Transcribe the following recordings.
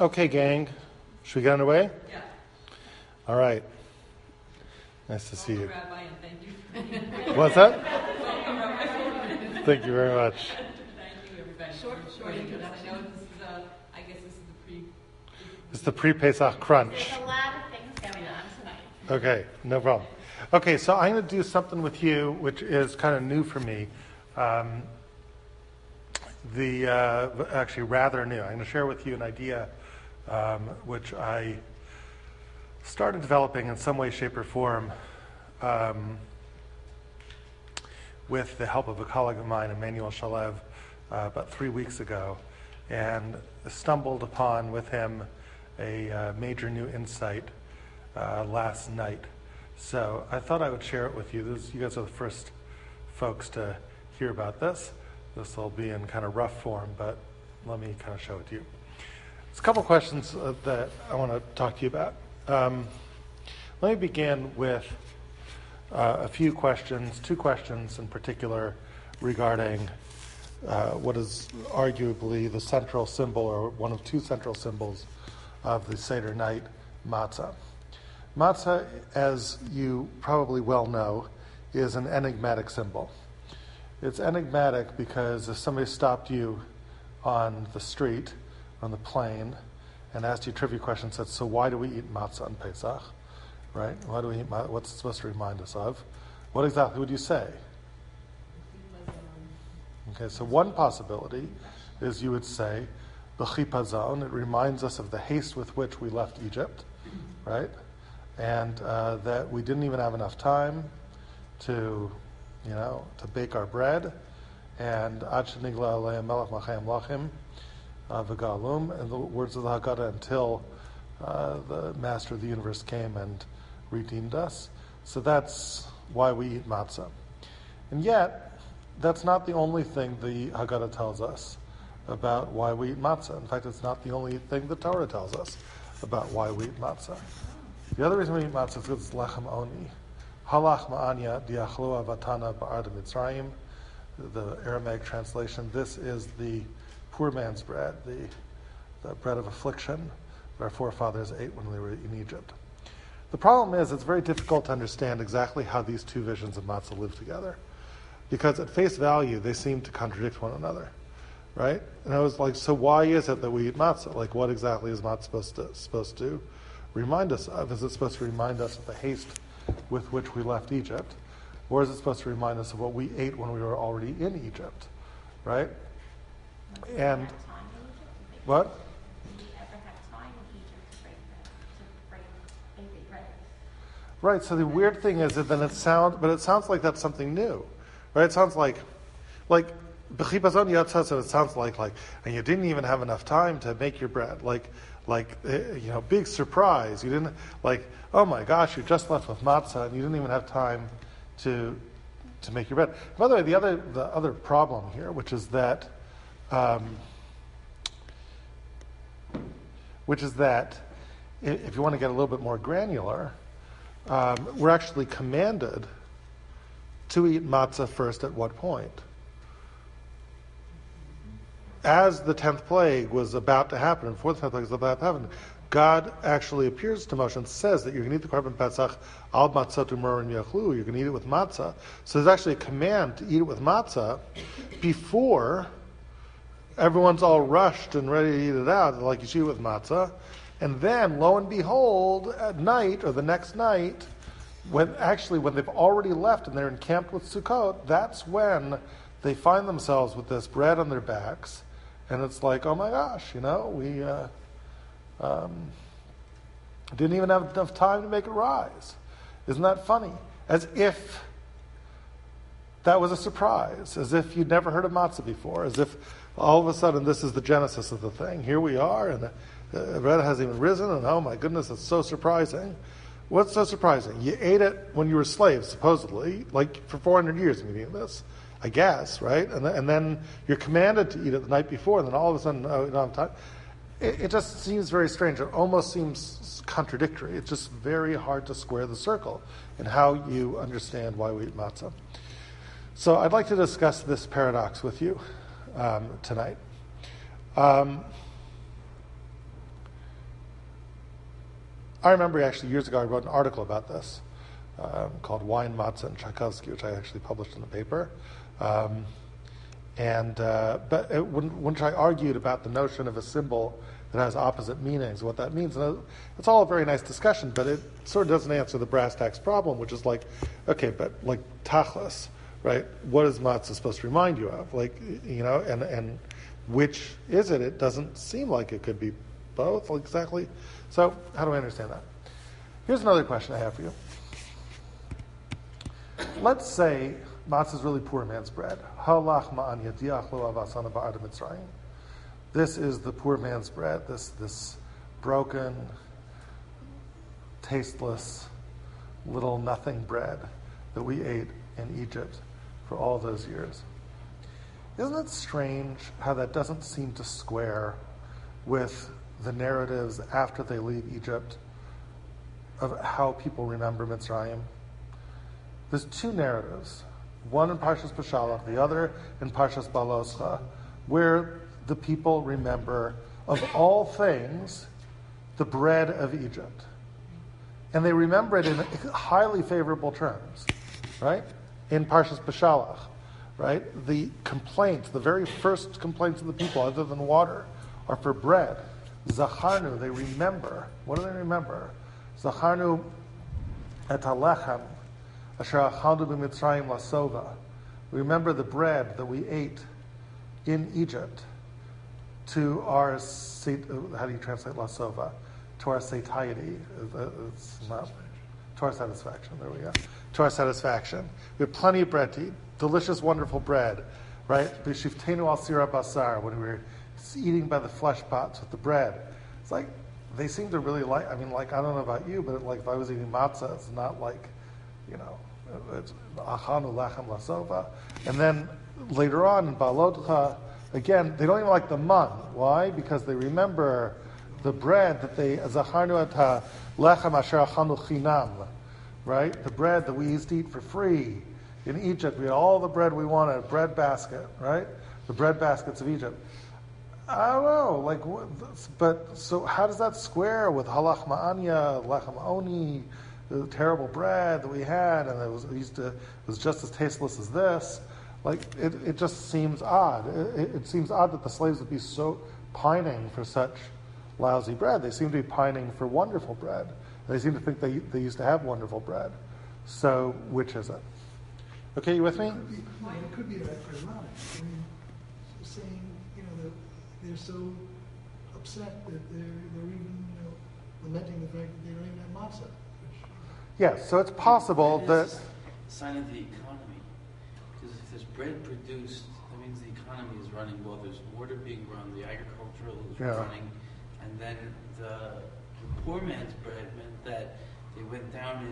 Okay, gang. Should we get underway? Yeah. All right. Nice to see you. Rabbi, thank you. What's that? Thank you very much. Thank you, everybody. Short, short introduction. I know this is, uh, I guess this is the pre. It's the pre Pesach crunch. There's a lot of things going on tonight. Okay, no problem. Okay, so I'm going to do something with you which is kind of new for me. Um, the uh, actually rather new. I'm going to share with you an idea um, which I started developing in some way, shape, or form um, with the help of a colleague of mine, Emmanuel Shalev, uh, about three weeks ago, and stumbled upon with him a uh, major new insight uh, last night. So I thought I would share it with you. This, you guys are the first folks to hear about this. This will be in kind of rough form, but let me kind of show it to you. There's a couple questions uh, that I want to talk to you about. Um, let me begin with uh, a few questions, two questions in particular regarding uh, what is arguably the central symbol or one of two central symbols of the Seder night, matzah. Matzah, as you probably well know, is an enigmatic symbol. It's enigmatic because if somebody stopped you on the street, on the plane, and asked you trivia questions, said, "So why do we eat matzah on Pesach? Right? Why do we eat matzah? What's it supposed to remind us of?" What exactly would you say? Okay, so one possibility is you would say, the chipazon, it reminds us of the haste with which we left Egypt, right? And uh, that we didn't even have enough time to, you know, to bake our bread. And ad shenigla aleim melech machayim lachim uh, v'galum, in the words of the Haggadah, until uh, the Master of the universe came and redeemed us. So that's why we eat matzah. And yet, that's not the only thing the Haggadah tells us about why we eat matzah. In fact, it's not the only thing the Torah tells us about why we eat matzah. The other reason we eat matzah is because it's lechem oni. Halach ma'anya diachlu avatana ba'ad mitzrayim. The Aramaic translation. This is the poor man's bread, the, the bread of affliction that our forefathers ate when they were in Egypt. The problem is it's very difficult to understand exactly how these two visions of matzah live together. Because at face value, they seem to contradict one another. Right? And I was like, so why is it that we eat matzah? Like, what exactly is matzah supposed to, supposed to remind us of? Is it supposed to remind us of the haste with which we left Egypt? Or is it supposed to remind us of what we ate when we were already in Egypt? Right? And what? Right. So the weird thing is that then it sounds, but it sounds like that's something new, right? It sounds like, like b'chipazon yatzas, it sounds like like, and you didn't even have enough time to make your bread, like, like eh, you know, big surprise. You didn't like, oh my gosh, you just left with matzah and you didn't even have time to to make your bread. By the way, the other the other problem here, which is that. Um, which is that if you want to get a little bit more granular, um, we're actually commanded to eat matzah first at what point? As the tenth plague was about to happen, before the tenth plague was about to happen, God actually appears to Moshe and says that you're going to eat the korban pesach al matzah tumor and yachlu. You're going to eat it with matzah. So there's actually a command to eat it with matzah before everyone's all rushed and ready to eat it out, like you see with matzah. And then, lo and behold, at night or the next night, when actually when they've already left and they're encamped with Sukkot, that's when they find themselves with this bread on their backs, and it's like, oh my gosh, you know, we uh, um, didn't even have enough time to make it rise. Isn't that funny? As if that was a surprise, as if you'd never heard of matzah before, as if all of a sudden this is the genesis of the thing. Here we are, and uh, the, the bread hasn't even risen, and oh my goodness, it's so surprising. What's so surprising? You ate it when you were slaves, supposedly, like for 400 years you've this, I guess, right? And, then- and then you're commanded to eat it the night before, and then all of a sudden, oh, you don't have time. It, it just seems very strange. It almost seems contradictory. It's just very hard to square the circle in how you understand why we eat matzah. So I'd like to discuss this paradox with you um, tonight. Um, I remember actually years ago I wrote an article about this um, called Wine, Matzah, and Tchaikovsky, which I actually published in the paper. Um, and uh, but it, when, when I argued about the notion of a symbol that has opposite meanings, what that means, and it's all a very nice discussion, but it sort of doesn't answer the brass tacks problem, which is like, okay, but like tachlis, right? What is matzah supposed to remind you of? Like, you know, and and which is it? It doesn't seem like it could be both exactly. So how do I understand that? Here's another question I have for you. Let's say matzah is really poor man's bread. This is the poor man's bread. This this broken, tasteless, little nothing bread that we ate in Egypt for all those years. Isn't it strange how that doesn't seem to square with the narratives after they leave Egypt of how people remember Mitzrayim? There's two narratives, one in Parshas Beshalach, the other in Parshas Baloscha, where the people remember, of all things, the bread of Egypt. And they remember it in highly favorable terms, right? In Parshas Beshalach, right? The complaints, the very first complaints of the people, other than water, are for bread. Zacharnu, they remember. What do they remember? Zacharnu et halechem asher achalnu b'mitzrayim lasova. We remember the bread that we ate in Egypt to our, how do you translate lasova? To our satiety. It's not, to our satisfaction. There we go. To our satisfaction. We have plenty of bread to eat. Delicious, wonderful bread, right? B'shiftenu al sira basar, when we were eating by the flesh pots with the bread. It's like, they seem to really like, I mean, like, I don't know about you, but like if I was eating matzah, it's not like, you know, it's achanu lachem lasova. And then later on in Balodcha, again, they don't even like the man. Why? Because they remember the bread that they, zacharnu et lechem asher achanu chinam, right? The bread that we used to eat for free in Egypt. We had all the bread we wanted, a bread basket, right? The bread baskets of Egypt. I don't know, like, but so how does that square with halach ma'anya, lechem oni, the terrible bread that we had, and it was it used to it was just as tasteless as this. Like it, it just seems odd. It, it seems odd that the slaves would be so pining for such lousy bread. They seem to be pining for wonderful bread. They seem to think they, they used to have wonderful bread. So which is it? Okay, you with me? It could be, well, it could be ironic. I mean, saying, you know, they're so upset that they're, they're even, you know, lamenting the fact that they don't even have matzah. Which, Yes, so it's possible It that. is a sign of the economy. Because if there's bread produced, that means the economy is running well. There's water being run, the agricultural is Yeah. running, and then the, the poor man's bread meant that they went down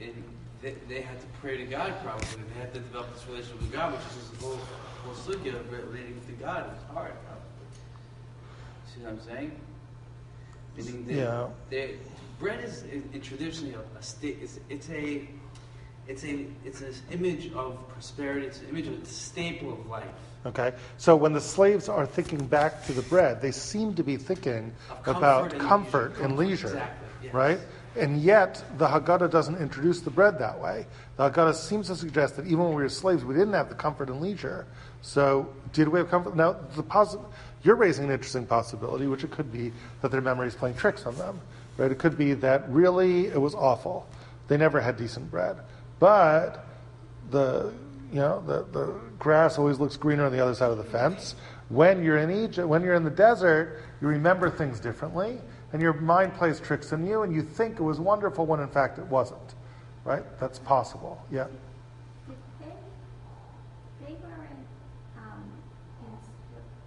and, and they, they had to pray to God probably. They had to develop this relationship with God, which is the whole, whole sugya of relating to God. It's hard. See what I'm saying? Meaning they, Yeah. they, bread is traditionally a, a state. It's, it's a it's a it's an image of prosperity. It's an image of a staple of life. Okay, so when the slaves are thinking back to the bread, they seem to be thinking comfort about and comfort leisure. and leisure, exactly, yes. right? And yet, the Haggadah doesn't introduce the bread that way. The Haggadah seems to suggest that even when we were slaves, we didn't have the comfort and leisure. So, did we have comfort? Now, the posi- you're raising an interesting possibility, which it could be that their memory is playing tricks on them, right? It could be that really it was awful. They never had decent bread. But the you know the, the grass always looks greener on the other side of the fence. When you're in Egypt, when you're in the desert, you remember things differently, and your mind plays tricks on you, and you think it was wonderful when in fact it wasn't. Right? That's possible. Yeah. Did they, they were in, um, in, s-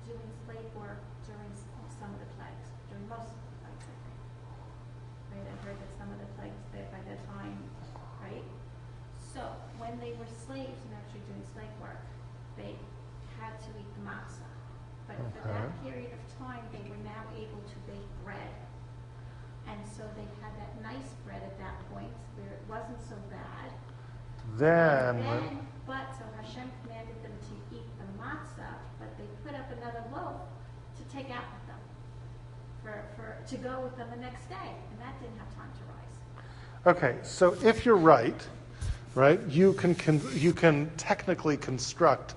doing slave work during s- some of the plagues, during most of the plagues, I think. Right, I heard that some of the plagues, that by that time, right? So, when they were slaves and actually doing slave work, they had to eat the matzah. But for that Okay. period of time, they were now able to bake bread. And so they had that nice bread at that point, where it wasn't so bad. Then, then, but so Hashem commanded them to eat the matzah, but they put up another loaf to take out with them, for, for to go with them the next day, and that didn't have time to rise. Okay, so if you're right, right, you can, con- you can technically construct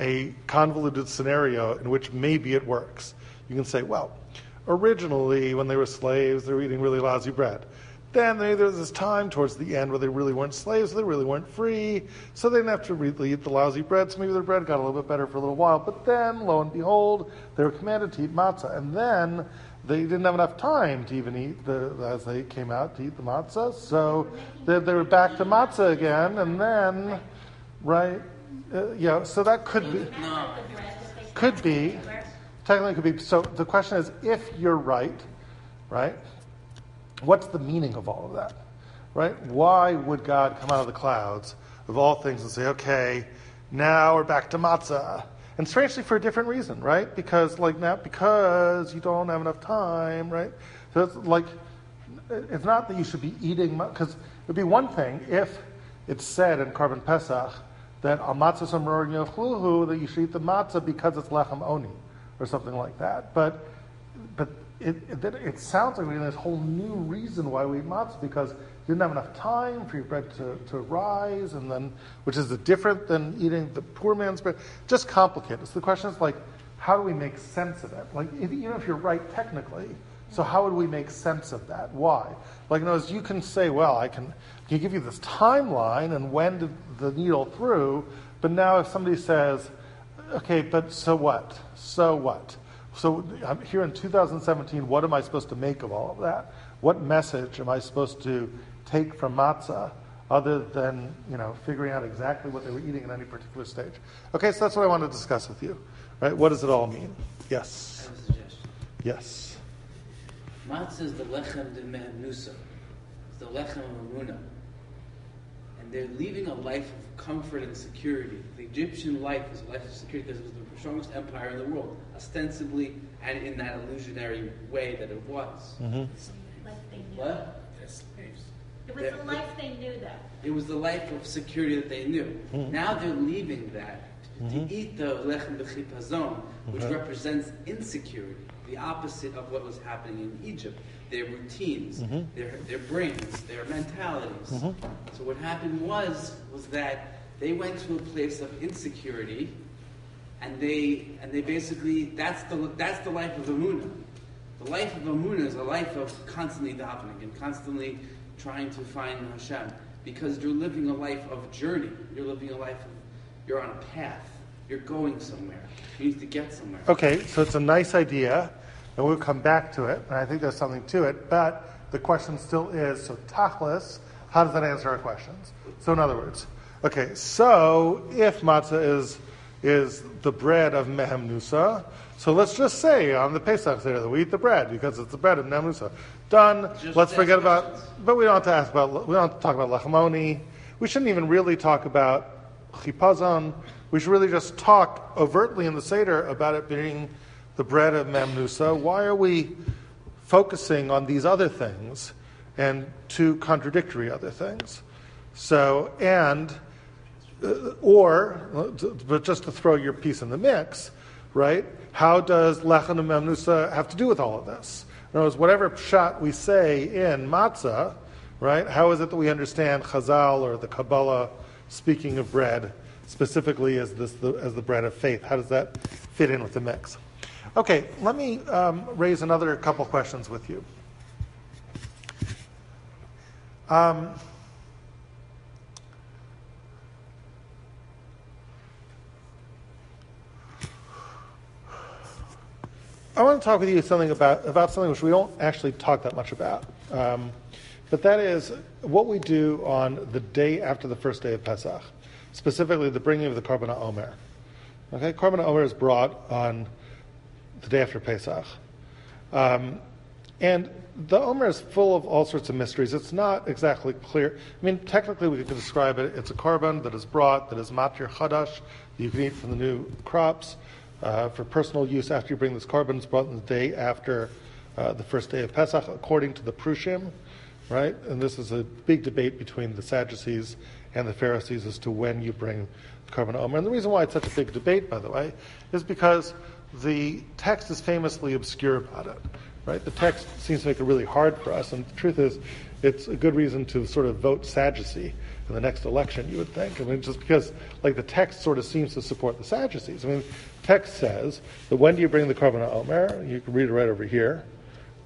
a convoluted scenario in which maybe it works. You can say, well, originally when they were slaves, they were eating really lousy bread. Then there was this time towards the end where they really weren't slaves, they really weren't free, so they didn't have to really eat the lousy bread, so maybe their bread got a little bit better for a little while. But then, lo and behold, they were commanded to eat matzah, and then they didn't have enough time to even eat the as they came out to eat the matzah, so they, they were back to matzah again, and then, right, uh, yeah, so that could be. Could be. Technically, could be. So the question is, if you're right, right, what's the meaning of all of that, right? Why would God come out of the clouds of all things and say, okay, now we're back to matzah? And strangely, for a different reason, right? Because like now, because you don't have enough time, right? So it's like, it's not that you should be eating, because it would be one thing if it's said in Korban Pesach that al matzah samror yochluhu that you should eat the matzah because it's lechem oni or something like that. But but it, it, it sounds like we have this whole new reason why we eat matzah because you didn't have enough time for your bread to, to rise, and then which is different than eating the poor man's bread. Just complicated. So the question is like, how do we make sense of it? Like if, even if you're right technically, so how would we make sense of that? Why? Like in other you can say, well, I can, can give you this timeline and when did the needle through, but now if somebody says, okay, but so what? So what? So I'm here in 2017, what am I supposed to make of all of that? What message am I supposed to take from matzah other than, you know, figuring out exactly what they were eating at any particular stage? Okay, so that's what I want to discuss with you. Right? What does it all mean? I Yes. have a suggestion. Yes. Matzah is the lechem de mehamnusa. It's the lechem of Amuna. And they're leaving a life of comfort and security. The Egyptian life was a life of security because it was the strongest empire in the world, ostensibly and in that illusionary way that it was. Mm-hmm. Like they knew. What? It was the life they knew, though. It was the life of security that they knew. Mhm. Now they're leaving that to Mhm. eat the lechem b'chipazon, which Okay. represents insecurity, the opposite of what was happening in Egypt. Their routines, Mhm. their, their brains, their mentalities. Mhm. So what happened was was that they went to a place of insecurity, and they and they basically that's the that's the life of Amuna. The life of Amuna is a life of constantly davening and constantly trying to find Hashem because you're living a life of journey. You're living a life of you're on a path. You're going somewhere. You need to get somewhere. Okay, so it's a nice idea, and we'll come back to it, and I think there's something to it, but the question still is so, Tachlis, how does that answer our questions? So, in other words, okay, so if matzah is, is the bread of Mehem Nusa, so let's just say on the Pesach Seder that we eat the bread because it's the bread of Mehem Nusa. Done. Just let's forget about, but we don't have to ask about, we don't have to talk about Lachamoni. We shouldn't even really talk about chipazon. We should really just talk overtly in the Seder about it being the bread of Mamnusa. Why are we focusing on these other things and two contradictory other things? So, and, or, but just to throw your piece in the mix, right? How does Lechan and Mamnusa have to do with all of this? In other words, whatever shot we say in matzah, right? How is it that we understand Chazal or the Kabbalah speaking of bread specifically as this the, as the bread of faith? How does that fit in with the mix? Okay, let me um, raise another couple questions with you. Um, I want to talk with you something about, about something which we don't actually talk that much about. Um, but that is what we do on the day after the first day of Pesach, specifically the bringing of the Korban Omer. Okay, Korban Omer is brought on the day after Pesach. Um, and the Omer is full of all sorts of mysteries. It's not exactly clear. I mean, technically, we could describe it. It's a korban that is brought, that is matir chadash, that you can eat from the new crops uh, for personal use after you bring this korban. It's brought on the day after uh, the first day of Pesach, according to the Prushim, right? And this is a big debate between the Sadducees and the Pharisees as to when you bring korban omer. And the reason why it's such a big debate, by the way, is because the text is famously obscure about it. right? The text seems to make it really hard for us, and the truth is, it's a good reason to sort of vote Sadducee in the next election, you would think. I mean, just because, like, the text sort of seems to support the Sadducees. I mean, text says that when do you bring the Korban Omer? You can read it right over here,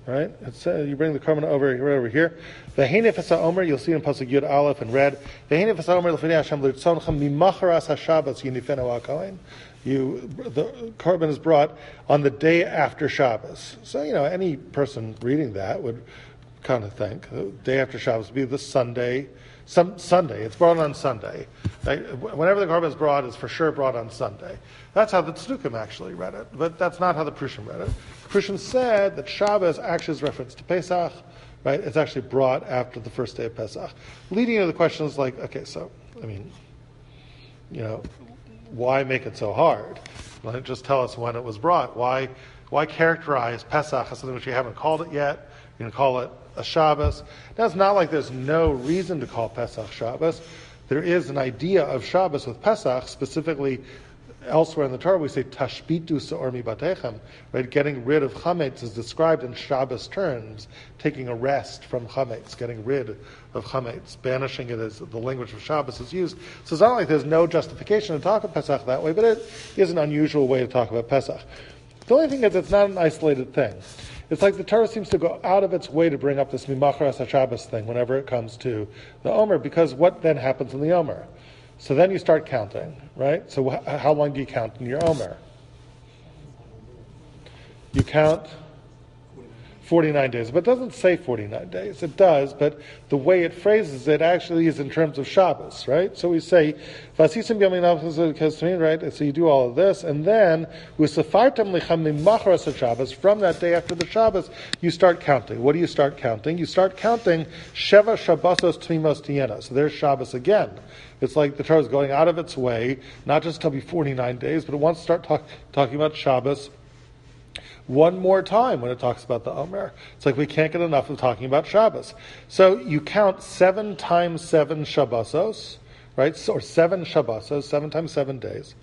right? It says you bring the Korban over right over here. The Ve'henefes Omer, you'll see in Pasuk Yud Aleph in red. The Ve'henefes Omer l'fnei Hashem l'rtzonchem mimacharas hashabbos yinifenu al-kohen. You, the korban is brought on the day after Shabbos. So, you know, any person reading that would kind of think the day after Shabbos would be the Sunday, some Sunday. It's brought on Sunday. Right? Whenever the korban is brought, it's for sure brought on Sunday. That's how the Tzdukim actually read it, but that's not how the Prushim read it. Prushim said that Shabbos actually is reference to Pesach, right? It's actually brought after the first day of Pesach, leading to the questions like, okay, so I mean, you know, why make it so hard? Let it just tell us when it was brought. Why, why characterize Pesach as something which you haven't called it yet? You can call it a Shabbos. Now, it's not like there's no reason to call Pesach Shabbos. There is an idea of Shabbos with Pesach, specifically elsewhere in the Torah we say tashbitu se'or batechem, right? Getting rid of chametz is described in Shabbos terms, taking a rest from chametz, getting rid of chametz, banishing it as the language of Shabbos is used. So it's not like there's no justification to talk about Pesach that way, but it is an unusual way to talk about Pesach. The only thing is it's not an isolated thing. It's like the Torah seems to go out of its way to bring up this Mimacharas HaShabbos thing whenever it comes to the Omer, because what then happens in the Omer? So then you start counting, right? So wh- how long do you count in your Omer? You count 49 days, but it doesn't say 49 days. It does, but the way it phrases it actually is in terms of Shabbos, right? So we say, Vasisim Yamin right? So you do all of this, and then, Usafartam Licham Shabbos, from that day after the Shabbos, you start counting. What do you start counting? You start counting Sheva Shabbosos Tmimos Tiena. So there's Shabbos again. It's like the Torah is going out of its way, not just to be 49 days, but it wants to start talk, talking about Shabbos one more time when it talks about the Omer. It's like we can't get enough of talking about Shabbos. So you count seven times seven Shabbosos, right? Or seven Shabbosos, seven times seven days.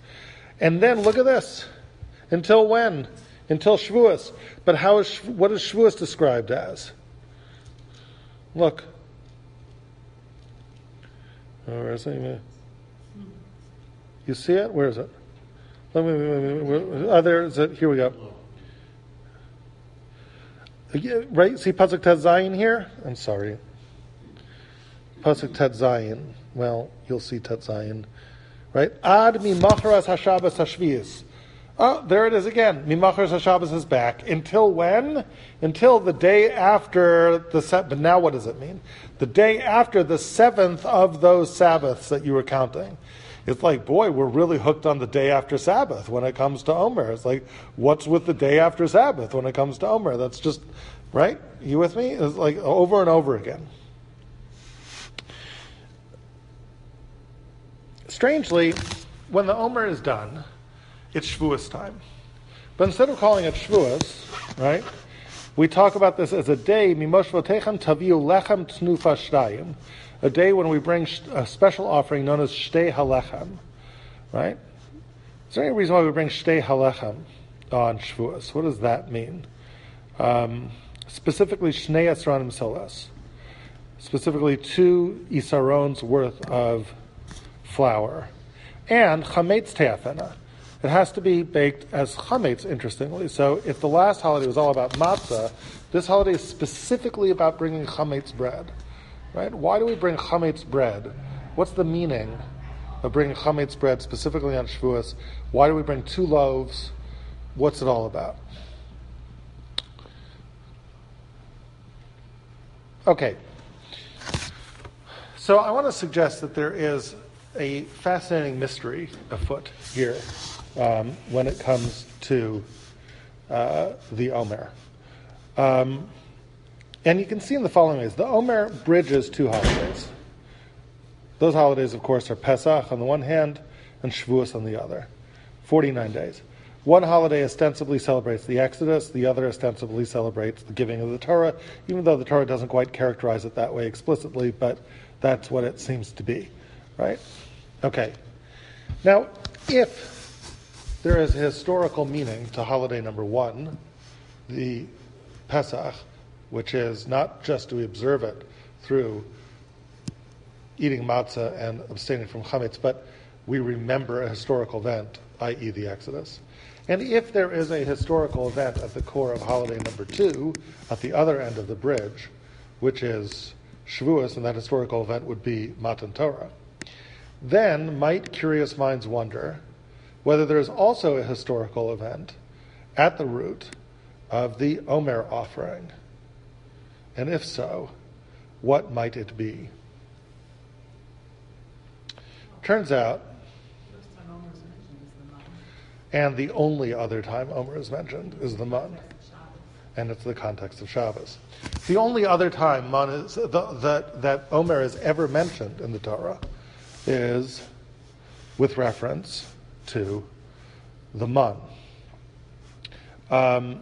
And then look at this. Until when? Until Shavuos. But how is, what is Shavuos described as? Look. Oh, where is it? You see it? Where is it? Let me, let me, let me, oh, there is it. Here we go. Right? See Pasuk Tet Zayin here? I'm sorry. Pasuk Tet Zayin. Well, you'll see Tet Zayin. Right? Ad mi macharas hashabbos hashvius. Oh, there it is again. Mimacharas Hashabbos is back. Until when? Until the day after the set. But now what does it mean? The day after the seventh of those Sabbaths that you were counting. It's like, boy, we're really hooked on the day after Sabbath when it comes to Omer. It's like, what's with the day after Sabbath when it comes to Omer? That's just, right? You with me? It's like over and over again. Strangely, when the Omer is done, it's Shavuos time. But instead of calling it Shavuos, right, we talk about this as a day, Mimosh Votechem Taviu Lechem Tnufa a day when we bring a special offering known as Shtei Halechem, right? Is there any reason why we bring Shtei Halechem on Shavuos? What does that mean? Um, specifically, Shnei Esronim Solas. Specifically, two Isarons worth of flour. And Chametz Teafena. It has to be baked as chametz, interestingly. So if the last holiday was all about matzah, this holiday is specifically about bringing chametz bread. Right? Why do we bring chametz bread? What's the meaning of bringing chametz bread specifically on Shavuos? Why do we bring two loaves? What's it all about? Okay. So I want to suggest that there is a fascinating mystery afoot here um, when it comes to uh, the Omer. Um, and you can see in the following ways the Omer bridges two holidays. Those holidays, of course, are Pesach on the one hand and Shavuos on the other. 49 days. One holiday ostensibly celebrates the Exodus, the other ostensibly celebrates the giving of the Torah, even though the Torah doesn't quite characterize it that way explicitly, but that's what it seems to be, right? Okay. Now, if there is a historical meaning to holiday number one, the Pesach, which is not just do we observe it through eating matzah and abstaining from chametz, but we remember a historical event, i.e., the Exodus. And if there is a historical event at the core of holiday number two, at the other end of the bridge, which is Shavuos, and that historical event would be Matan Torah, then might curious minds wonder whether there is also a historical event at the root of the Omer offering. And if so, what might it be? Turns out, and the only other time Omer is mentioned is the Mun, and it's the context of Shabbos. The only other time Mun is, the, that, that Omer is ever mentioned in the Torah is with reference to the Mun. Um,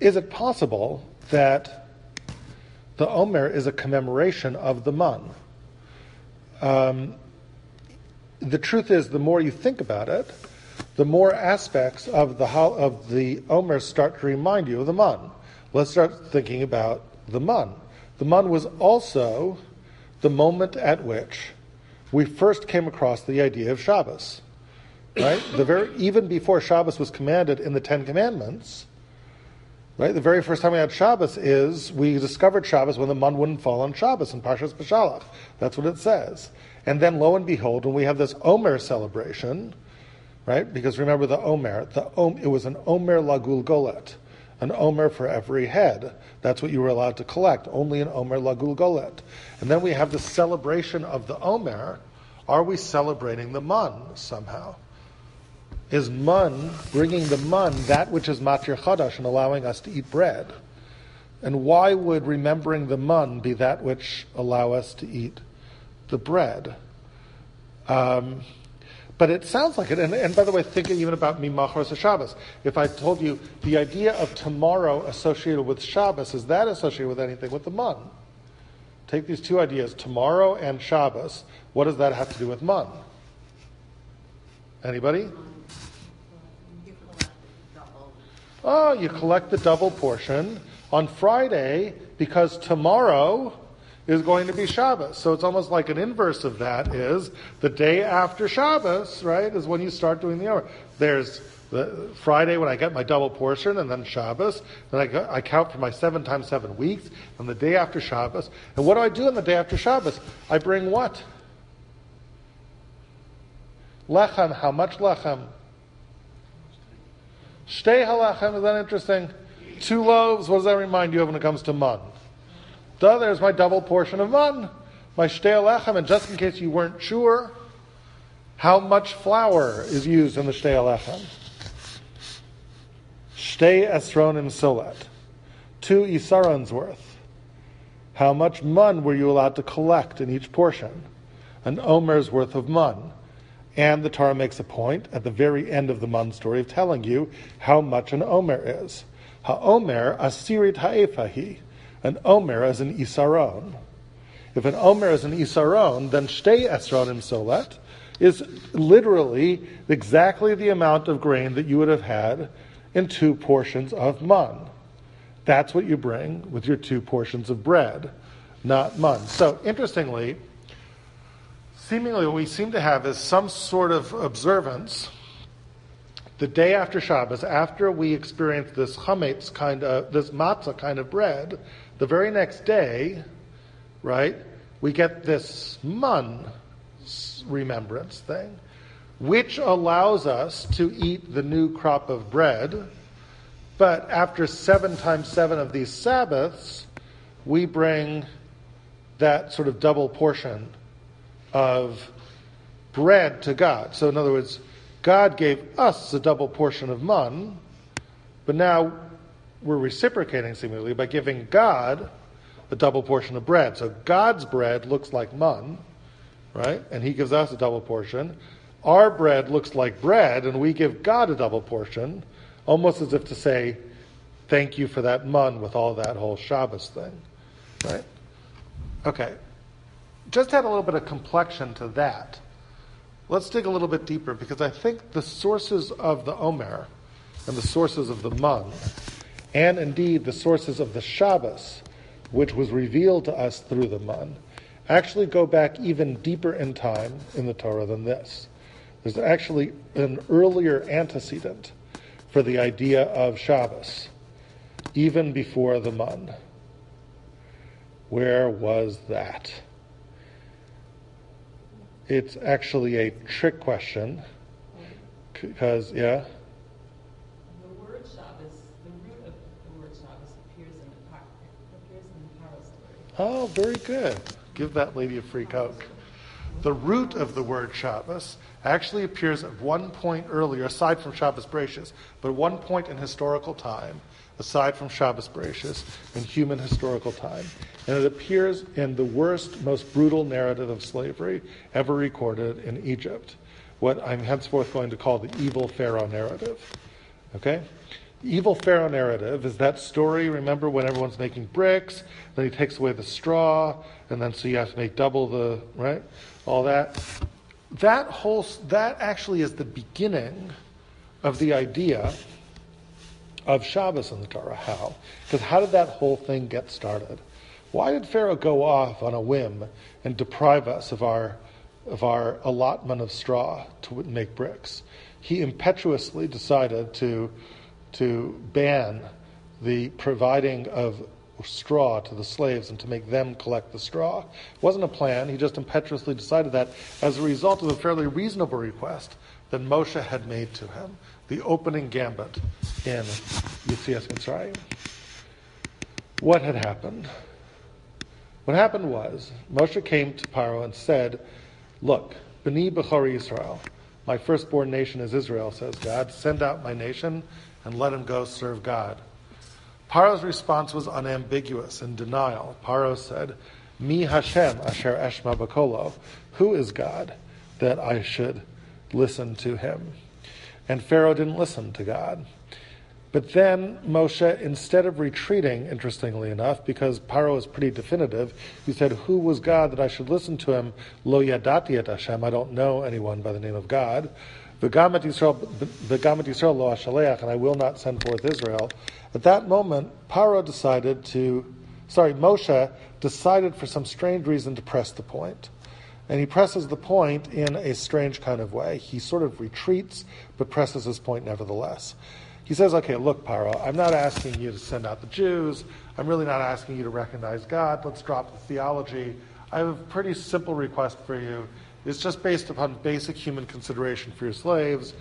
is it possible that the Omer is a commemoration of the Mun? Um, the truth is, the more you think about it, the more aspects of the of the Omer start to remind you of the Mun. Let's start thinking about the Mun. The Mun was also the moment at which we first came across the idea of Shabbos. Right? The very even before Shabbos was commanded in the Ten Commandments, Right? The very first time we had Shabbos is we discovered Shabbos when the mun wouldn't fall on Shabbos in Parshas Beshalach. That's what it says. And then lo and behold, when we have this Omer celebration, right? Because remember the Omer, the Om, it was an Omer lagul golet, an Omer for every head. That's what you were allowed to collect, only an Omer lagul golet. And then we have the celebration of the Omer. Are we celebrating the mun somehow? Is mun, bringing the mun, that which is matir chadash, and allowing us to eat bread. And why would remembering the mun be that which allow us to eat the bread? Um, but it sounds like it. And, and by the way, thinking even about Mimachos Shabbos. If I told you the idea of tomorrow associated with Shabbos, is that associated with anything with the mun? Take these two ideas, tomorrow and Shabbos. What does that have to do with mun? Anybody? You collect double. Oh, you collect the double portion on Friday because tomorrow is going to be Shabbos. So it's almost like an inverse of that is the day after Shabbos, right, is when you start doing the hour. There's the Friday when I get my double portion, and then Shabbos. Then I, I count for my seven times seven weeks, and the day after Shabbos. And what do I do on the day after Shabbos? I bring what? Lechem. How much lechem? Shtei halachem, is that interesting? Two loaves, what does that remind you of when it comes to mun? Duh, there's my double portion of mun, my shtei halachem, and just in case you weren't sure, how much flour is used in the shtei halachem? Shtei esronim solet, two isarons worth. How much mun were you allowed to collect in each portion? An omer's worth of mun. And the Torah makes a point at the very end of the Mun story of telling you how much an Omer is. Ha-Omer asirit ha'efahi. An Omer is an Isaron. If an Omer is an Isaron, then Shtei Esronim Solet is literally exactly the amount of grain that you would have had in two portions of Mun. That's what you bring with your two portions of bread, not Mun. So, interestingly, seemingly what we seem to have is some sort of observance the day after Shabbos, after we experience this chametz kind of, this matzah kind of bread, the very next day, right, we get this mun remembrance thing, which allows us to eat the new crop of bread. But after seven times seven of these Sabbaths, we bring that sort of double portion of bread to God. So, in other words, God gave us a double portion of mun, but now we're reciprocating seemingly by giving God a double portion of bread. So, God's bread looks like mun, right? And He gives us a double portion. Our bread looks like bread, and we give God a double portion, almost as if to say, Thank you for that mun with all that whole Shabbos thing, right? Okay just add a little bit of complexion to that. let's dig a little bit deeper because I think the sources of the Omer and the sources of the Mun, and indeed the sources of the Shabbos, which was revealed to us through the Mun, actually go back even deeper in time in the Torah than this. There's actually an earlier antecedent for the idea of Shabbos, even before the Mun. Where was that? It's actually a trick question because, yeah. The word Shabbos, the root of the word Shabbos appears in the par, appears in the Paro story. Oh, very good. Give that lady a free coke. The root of the word Shabbos actually appears at one point earlier, aside from Shabbos Bereshis, but one point in historical time, aside from Shabbos Bereshis, in human historical time. And it appears in the worst, most brutal narrative of slavery ever recorded in Egypt, what I'm henceforth going to call the evil Pharaoh narrative. Okay? The evil Pharaoh narrative is that story, remember, when everyone's making bricks, then he takes away the straw, and then so you have to make double the, right? All that. That whole, that actually is the beginning of the idea of Shabbos in the Torah. How? Because how did that whole thing get started? Why did Pharaoh go off on a whim and deprive us of our, of our allotment of straw to make bricks? He impetuously decided to, to ban the providing of straw to the slaves and to make them collect the straw. It wasn't a plan, he just impetuously decided that as a result of a fairly reasonable request that Moshe had made to him, the opening gambit in Yitzias Mitzrayim. What had happened? What happened was Moshe came to Paro and said, "Look, Bani Bechori Israel, my firstborn nation is Israel," says God. Send out my nation and let him go serve God. Paro's response was unambiguous in denial. Paro said, "Mi Hashem asher eshma bakolo." Who is God that I should listen to him? And Pharaoh didn't listen to God. But then Moshe, instead of retreating, interestingly enough, because Paro is pretty definitive, he said, Who was God that I should listen to him? Lo yadati et Hashem, I don't know anyone by the name of God. V'gamet Yisrael, lo ashaleach, and I will not send forth Israel. At that moment, Paro decided to, sorry, Moshe decided for some strange reason to press the point. And he presses the point in a strange kind of way. He sort of retreats, but presses his point nevertheless. He says, okay, look, Paro, I'm not asking you to send out the Jews. I'm really not asking you to recognize God. Let's drop the theology. I have a pretty simple request for you. It's just based upon basic human consideration for your slaves,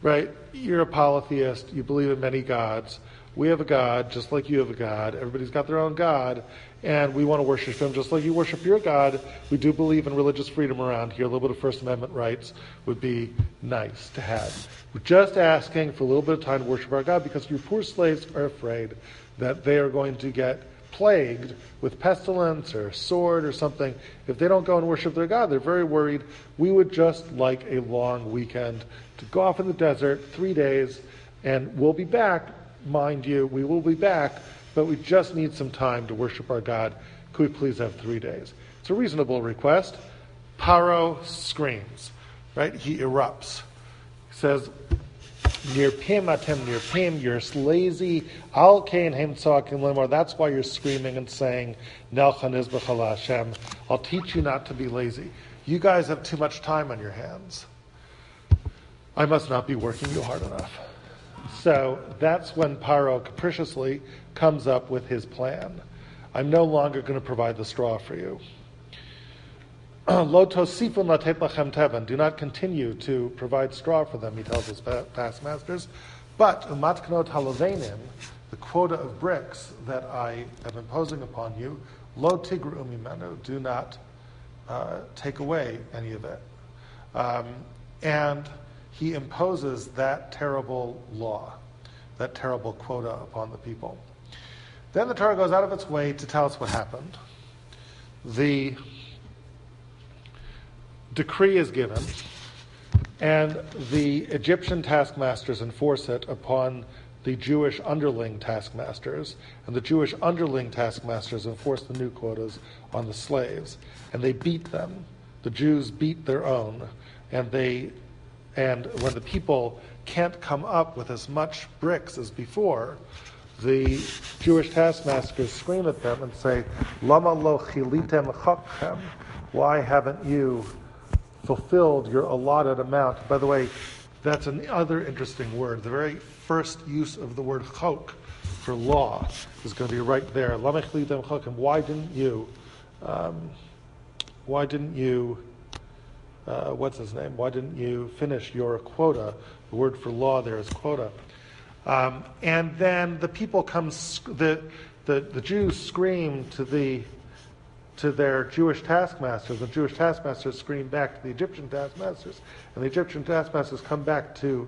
right? You're a polytheist. You believe in many gods. We have a God, just like you have a God. Everybody's got their own God and we want to worship Him just like you worship your God. We do believe in religious freedom around here. A little bit of First Amendment rights would be nice to have. We're just asking for a little bit of time to worship our God because your poor slaves are afraid that they are going to get plagued with pestilence or sword or something if they don't go and worship their God. They're very worried. We would just like a long weekend to go off in the desert, three days, and we'll be back, mind you, we will be back but we just need some time to worship our God. Could we please have three days? It's a reasonable request. Paro screams, right? He erupts. He says, Nirpim atem near Pim, you're lazy. Al kain hem limor. That's why you're screaming and saying, Nelchan Hashem. I'll teach you not to be lazy. You guys have too much time on your hands. I must not be working you hard enough. So that's when Paro capriciously comes up with his plan. I'm no longer going to provide the straw for you. Lo. Do not continue to provide straw for them, he tells his taskmasters. But umatknot halavenim, the quota of bricks that I am imposing upon you, lo tigru umimenu. Do not uh, take away any of it. Um, and he imposes that terrible law, that terrible quota upon the people. Then the Torah goes out of its way to tell us what happened. The decree is given, and the Egyptian taskmasters enforce it upon the Jewish underling taskmasters, and the Jewish underling taskmasters enforce the new quotas on the slaves, and they beat them. The Jews beat their own and they, and when the people can't come up with as much bricks as before, the Jewish taskmasters scream at them and say, "Lama lo chilitem chokchem? Why haven't you fulfilled your allotted amount?" By the way, that's another interesting word. The very first use of the word chok for law is going to be right there. Lama chilitem chokchem? Why didn't you? Um, why didn't you? Uh, what's his name? Why didn't you finish your quota? The word for law there is quota. Um, and then the people come, the, the, the Jews scream to, the, to their Jewish taskmasters. The Jewish taskmasters scream back to the Egyptian taskmasters. And the Egyptian taskmasters come back to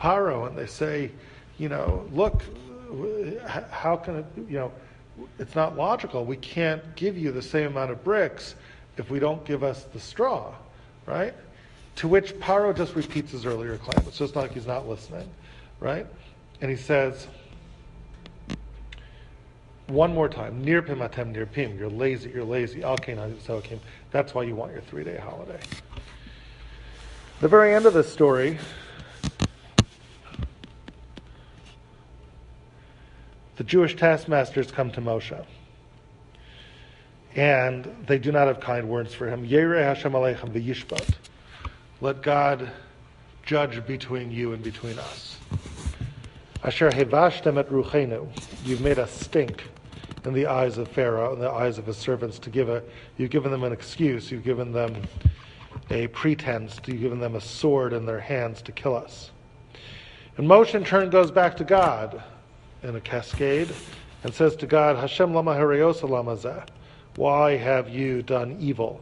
Paro and they say, you know, look, how can it, you know, it's not logical. We can't give you the same amount of bricks if we don't give us the straw, right? To which Paro just repeats his earlier claim. It's just like he's not listening, right? And he says, one more time, nirpim atem nirpim, you're lazy, you're lazy, alkain That's why you want your three day holiday. The very end of this story, the Jewish taskmasters come to Moshe. And they do not have kind words for him. Yereh Hashem Aleichem v'yishbot. Let God judge between you and between us. Asher hevashtem et ruchenu. You've made us stink in the eyes of Pharaoh, in the eyes of his servants, to give a, you've given them an excuse, you've given them a pretense, you've given them a sword in their hands to kill us. And Moshe in turn goes back to God in a cascade and says to God, Hashem lama lamazeh. Why have you done evil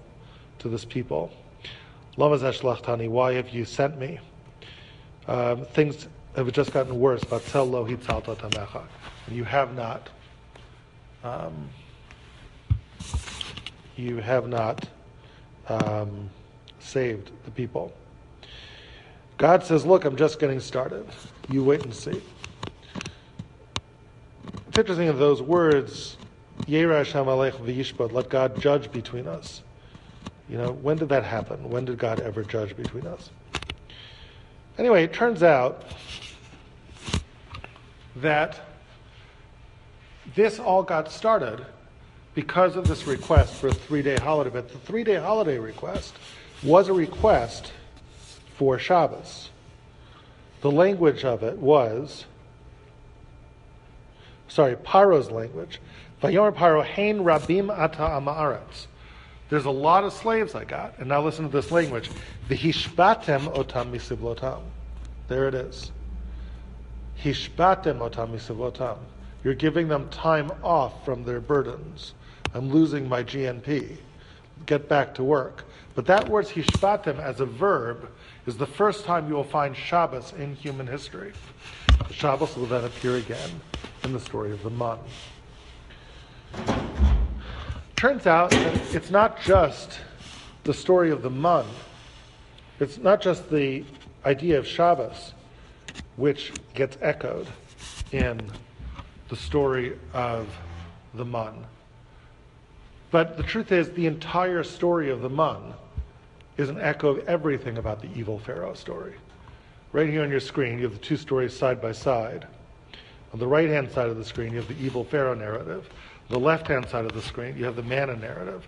to this people? Lamazeh shlachtani. Why have you sent me? Um, things have just gotten worse. You have not. Um, you have not um, saved the people. God says, Look, I'm just getting started. You wait and see. It's interesting that those words, let God judge between us. You know, when did that happen? When did God ever judge between us? Anyway, it turns out that this all got started because of this request for a three day holiday. But the three day holiday request was a request for Shabbos. The language of it was, sorry, Paro's language. Vayor Paro rabim ata amaretz. There's a lot of slaves I got. And now listen to this language. Vihishbatem otam misiblotam. There it is. Hishbatem otam misavotam. You're giving them time off from their burdens. I'm losing my GNP. Get back to work. But that word hishbatem as a verb is the first time you will find Shabbos in human history. Shabbos will then appear again in the story of the man. Turns out that it's not just the story of the man. It's not just the idea of Shabbos which gets echoed in the story of the Mun. But the truth is, the entire story of the Mun is an echo of everything about the evil Pharaoh story. Right here on your screen, you have the two stories side by side. On the right hand side of the screen, you have the evil Pharaoh narrative. On the left hand side of the screen, you have the manna narrative.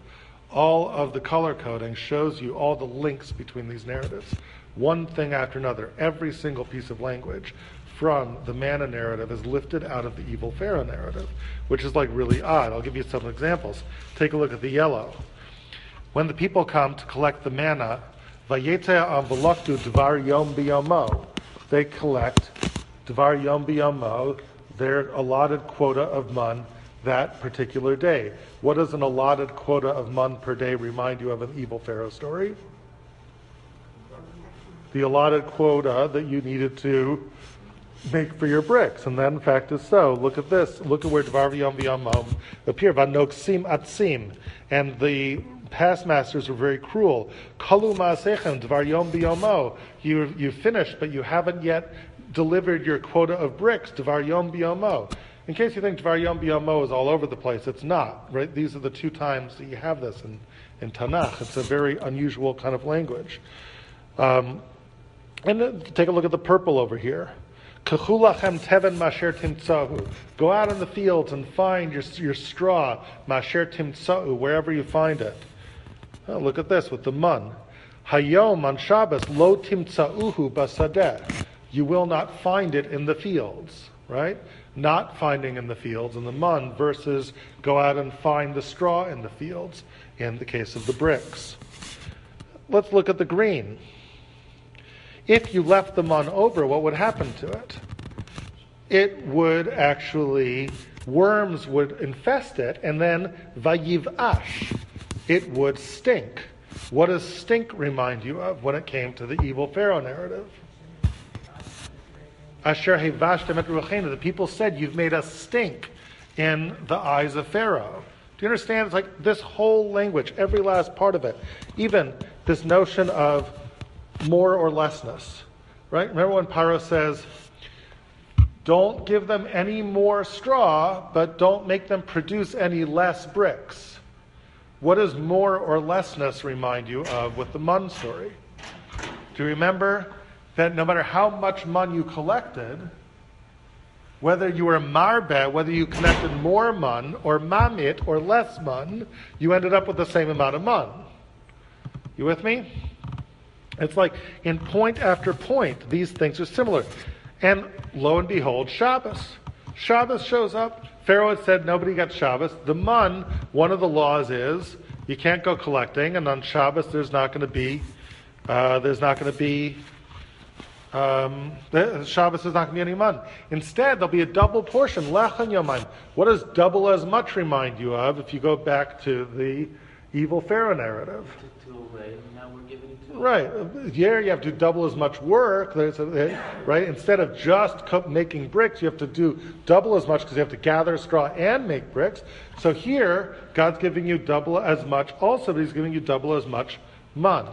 All of the color coding shows you all the links between these narratives one thing after another. Every single piece of language from the manna narrative is lifted out of the evil Pharaoh narrative, which is like really odd. I'll give you some examples. Take a look at the yellow. When the people come to collect the manna, dvar yom biyomo, they collect dvar yom biyomo, their allotted quota of mun that particular day. What does an allotted quota of mun per day remind you of an evil Pharaoh story? The allotted quota that you needed to make for your bricks. And that, in fact, is so. Look at this. Look at where Dvar V'yom V'yom appear. Vanoksim Atsim. And the past masters were very cruel. Kalu Ma'asechem Dvar Yom B'yomo. You, you finished, but you haven't yet delivered your quota of bricks. Dvar Yom B'yomo. In case you think Dvar Yom B'yomo is all over the place, it's not. Right? These are the two times that you have this in, in Tanakh. It's a very unusual kind of language. Um, and then take a look at the purple over here. Kechulachem teven masher timtzahu. Go out in the fields and find your, your straw, masher timtzahu, wherever you find it. Oh, look at this with the mun. Hayom on Shabbos, lo timtzauhu basadeh. You will not find it in the fields, right? Not finding in the fields in the mun versus go out and find the straw in the fields in the case of the bricks. Let's look at the green. If you left the mun over, what would happen to it? It would actually, worms would infest it, and then vayiv ash, it would stink. What does stink remind you of when it came to the evil Pharaoh narrative? Asher hevashtem et ruachenu. The people said, You've made us stink in the eyes of Pharaoh. Do you understand? It's like this whole language, every last part of it. Even this notion of more or lessness. Right? Remember when Paro says, Don't give them any more straw, but don't make them produce any less bricks. What does more or lessness remind you of with the Mun story? Do you remember that no matter how much mun you collected, whether you were marbe, whether you collected more mun or mamit or less mun, you ended up with the same amount of mun. You with me? It's like in point after point, these things are similar. And lo and behold, Shabbos. Shabbos shows up. Pharaoh had said nobody got Shabbos. The mun, one of the laws is you can't go collecting, and on Shabbos there's not going to be uh, there's not going to be um, Shabbos is not going to be any mun. Instead, there'll be a double portion, lechem yomaim. What does double as much remind you of if you go back to the evil Pharaoh narrative? Took two away, and now we're giving two. Right. Here you have to do double as much work. Right. Eh, Instead of just making bricks, you have to do double as much because you have to gather straw and make bricks. So here, God's giving you double as much also, but He's giving you double as much money.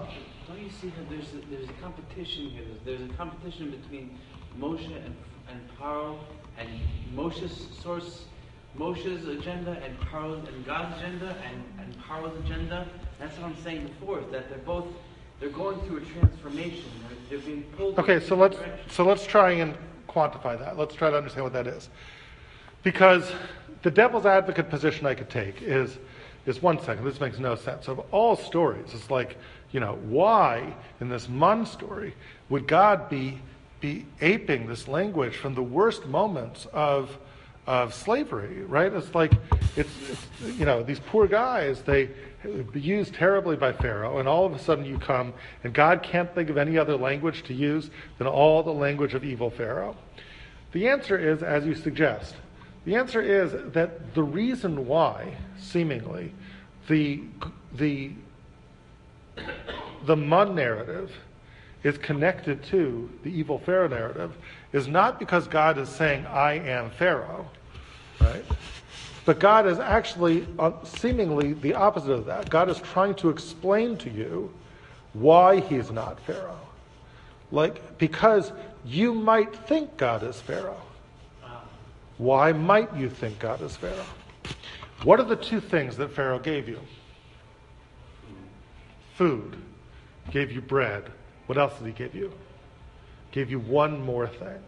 Don't you see that there's a, there's a competition here? There's a competition between Moshe and, and Paro, and Moshe's source, Moshe's agenda, and Paro's and God's agenda, and, and Paro's agenda. That's what I'm saying before. Is that they're both they're going through a transformation. They're, they're being pulled. Okay, so let's directions. so let's try and quantify that. Let's try to understand what that is. Because the devil's advocate position I could take is is one second. This makes no sense. Of all stories, it's like you know why in this Mun story would God be be aping this language from the worst moments of of slavery, right? It's like it's, it's you know these poor guys they used terribly by Pharaoh, and all of a sudden you come and God can't think of any other language to use than all the language of evil Pharaoh. The answer is, as you suggest, the answer is that the reason why, seemingly, the the the Mun narrative is connected to the evil Pharaoh narrative is not because God is saying, I am Pharaoh, right? But God is actually uh, seemingly the opposite of that. God is trying to explain to you why he's not Pharaoh. Like, because you might think God is Pharaoh. Why might you think God is Pharaoh? What are the two things that Pharaoh gave you? Food. Gave you bread. What else did he give you? Gave you one more thing.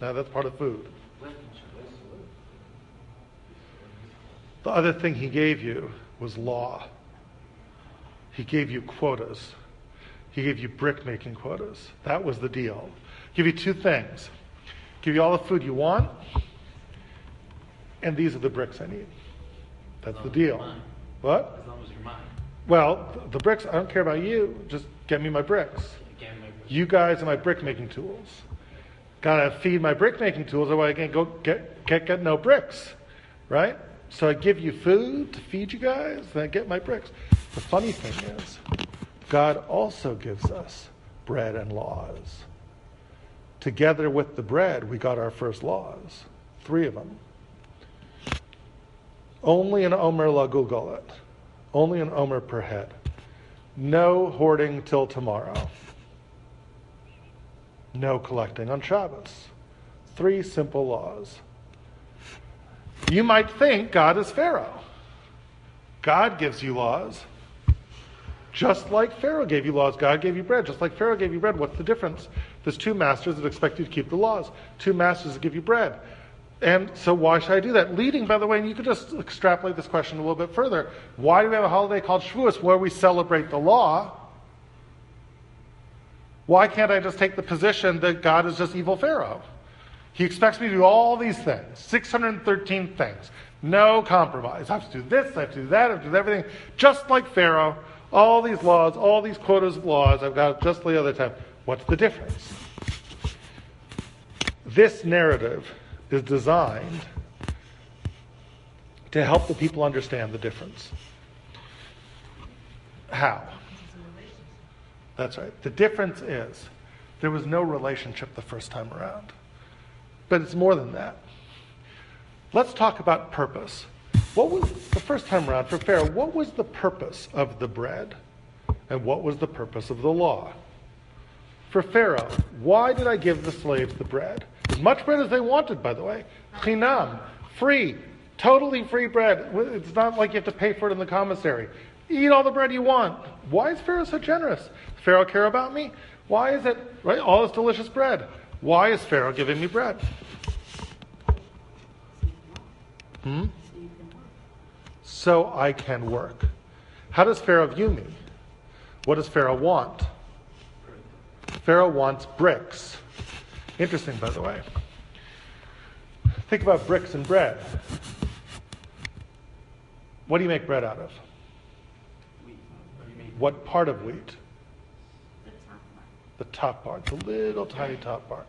Now that's part of food. The other thing he gave you was law. He gave you quotas. He gave you brick making quotas. That was the deal. Give you two things. Give you all the food you want, and these are the bricks I need. That's the deal. What? As long as you're mine. Well, th- the bricks, I don't care about you. Just get me my bricks. You guys are my brick making tools. Gotta feed my brick making tools, otherwise I can't go get, get, get no bricks. Right? So I give you food to feed you guys, and I get my bricks. The funny thing is, God also gives us bread and laws. Together with the bread, we got our first laws. Three of them. Only an Omer la Gulgolet. Only an Omer per head. No hoarding till tomorrow. No collecting on Shabbos. Three simple laws. You might think God is Pharaoh. God gives you laws. Just like Pharaoh gave you laws, God gave you bread. Just like Pharaoh gave you bread, what's the difference? There's two masters that expect you to keep the laws, two masters that give you bread. And so, why should I do that? Leading, by the way, and you could just extrapolate this question a little bit further. Why do we have a holiday called Shavuos where we celebrate the law? Why can't I just take the position that God is just evil Pharaoh? He expects me to do all these things, 613 things. No compromise. I have to do this, I have to do that, I have to do everything. Just like Pharaoh, all these laws, all these quotas of laws I've got just the other time. What's the difference? This narrative is designed to help the people understand the difference. How? That's right. The difference is there was no relationship the first time around. But it's more than that. Let's talk about purpose. What was the first time around for Pharaoh? What was the purpose of the bread? And what was the purpose of the law? For Pharaoh, why did I give the slaves the bread? As much bread as they wanted, by the way. Chinam, free, totally free bread. It's not like you have to pay for it in the commissary. Eat all the bread you want. Why is Pharaoh so generous? Does Pharaoh care about me? Why is it, right? All this delicious bread. Why is Pharaoh giving me bread? Hmm? So I can work. How does Pharaoh view me? What does Pharaoh want? Pharaoh wants bricks. Interesting, by the way. Think about bricks and bread. What do you make bread out of? What part of wheat? The top part, the little tiny top part.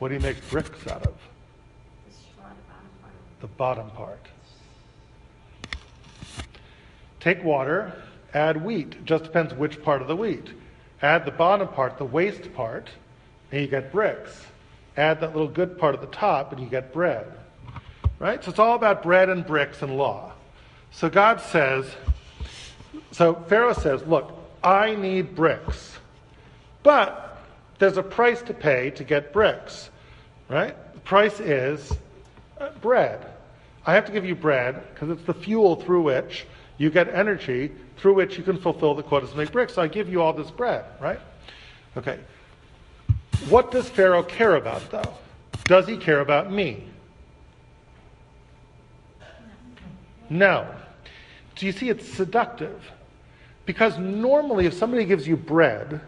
What do you make bricks out of? The bottom part. The bottom part. Take water, add wheat. Just depends which part of the wheat. Add the bottom part, the waste part, and you get bricks. Add that little good part at the top, and you get bread. Right? So it's all about bread and bricks and law. So God says, so Pharaoh says, look, I need bricks. But there's a price to pay to get bricks. Right? The price is uh, bread. I have to give you bread because it's the fuel through which you get energy through which you can fulfill the quotas to make bricks. So I give you all this bread, right? Okay. What does Pharaoh care about, though? Does he care about me? No. Do you see it's seductive? Because normally, if somebody gives you bread,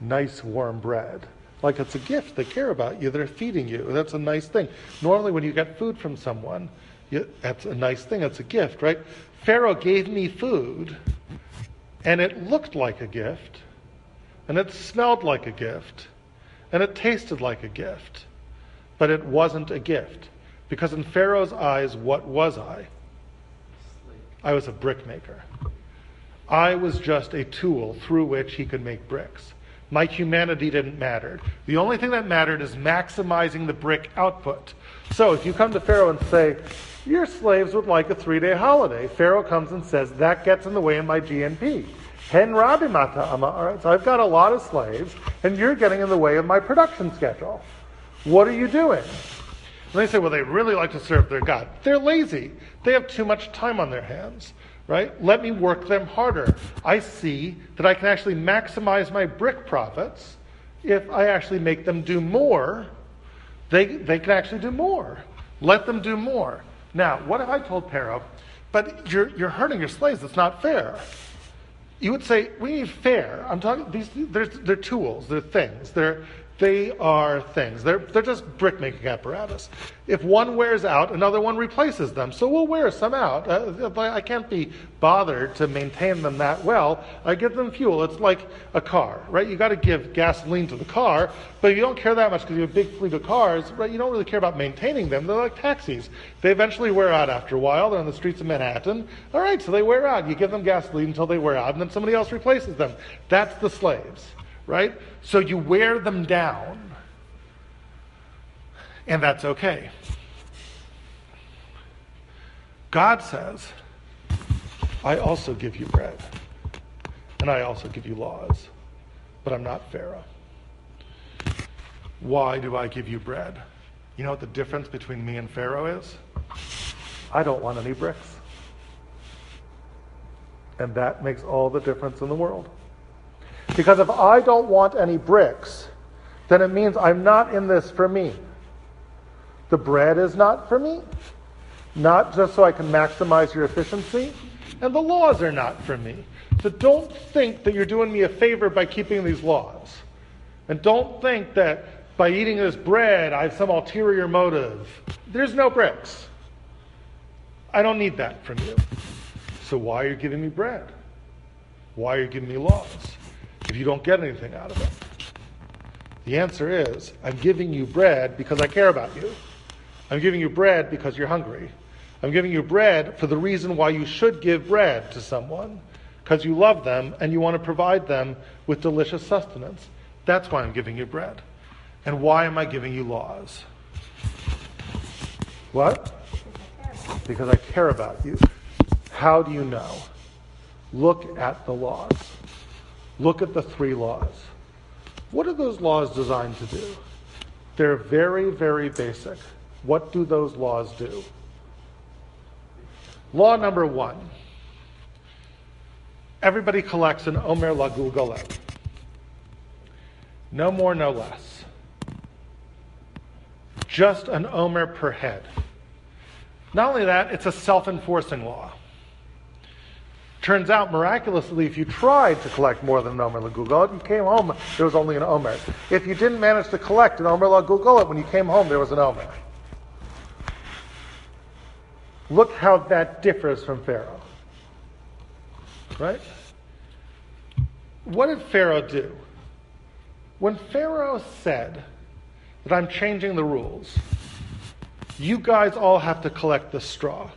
nice warm bread, like it's a gift, they care about you, they're feeding you, that's a nice thing. Normally, when you get food from someone, you, that's a nice thing, that's a gift, right? Pharaoh gave me food, and it looked like a gift, and it smelled like a gift, and it tasted like a gift, but it wasn't a gift. Because in Pharaoh's eyes, what was I? I was a brickmaker. I was just a tool through which he could make bricks. My humanity didn't matter. The only thing that mattered is maximizing the brick output. So if you come to Pharaoh and say, Your slaves would like a three day holiday, Pharaoh comes and says, That gets in the way of my GNP. Hen rabi mata ama. So I've got a lot of slaves, and you're getting in the way of my production schedule. What are you doing? And they say, well, they really like to serve their God. They're lazy. They have too much time on their hands, right? Let me work them harder. I see that I can actually maximize my brick profits if I actually make them do more. They, they can actually do more. Let them do more. Now, what if I told Pharaoh, but you're, you're hurting your slaves, it's not fair. You would say, we need fair. I'm talking, these, they're, they're tools, they're things, they're, they are things. They're, they're just brickmaking apparatus. If one wears out, another one replaces them. So we'll wear some out. Uh, I can't be bothered to maintain them that well. I give them fuel. It's like a car, right? You got to give gasoline to the car, but if you don't care that much because you have a big fleet of cars, right? You don't really care about maintaining them. They're like taxis. They eventually wear out after a while. They're on the streets of Manhattan. All right, so they wear out. You give them gasoline until they wear out, and then somebody else replaces them. That's the slaves right? So you wear them down, and that's okay. God says, I also give you bread, and I also give you laws, but I'm not Pharaoh. Why do I give you bread? You know what the difference between me and Pharaoh is? I don't want any bricks. And that makes all the difference in the world. Because if I don't want any bricks, then it means I'm not in this for me. The bread is not for me, not just so I can maximize your efficiency, and the laws are not for me. So don't think that you're doing me a favor by keeping these laws. And don't think that by eating this bread, I have some ulterior motive. There's no bricks. I don't need that from you. So why are you giving me bread? Why are you giving me laws if you don't get anything out of it? The answer is I'm giving you bread because I care about you. I'm giving you bread because you're hungry. I'm giving you bread for the reason why you should give bread to someone because you love them and you want to provide them with delicious sustenance. That's why I'm giving you bread. And why am I giving you laws? What? Because I care about you. How do you know? Look at the laws. Look at the three laws. What are those laws designed to do? They're very, very basic. What do those laws do? Law number one everybody collects an Omer Lagul Golet. No more, no less. Just an Omer per head. Not only that, it's a self enforcing law. Turns out, miraculously, if you tried to collect more than an Omer Lagugolet, you came home, there was only an Omer. If you didn't manage to collect an Omer Lagugolet, when you came home, there was an Omer. Look how that differs from Pharaoh. Right? What did Pharaoh do? When Pharaoh said that I'm changing the rules, you guys all have to collect the straw.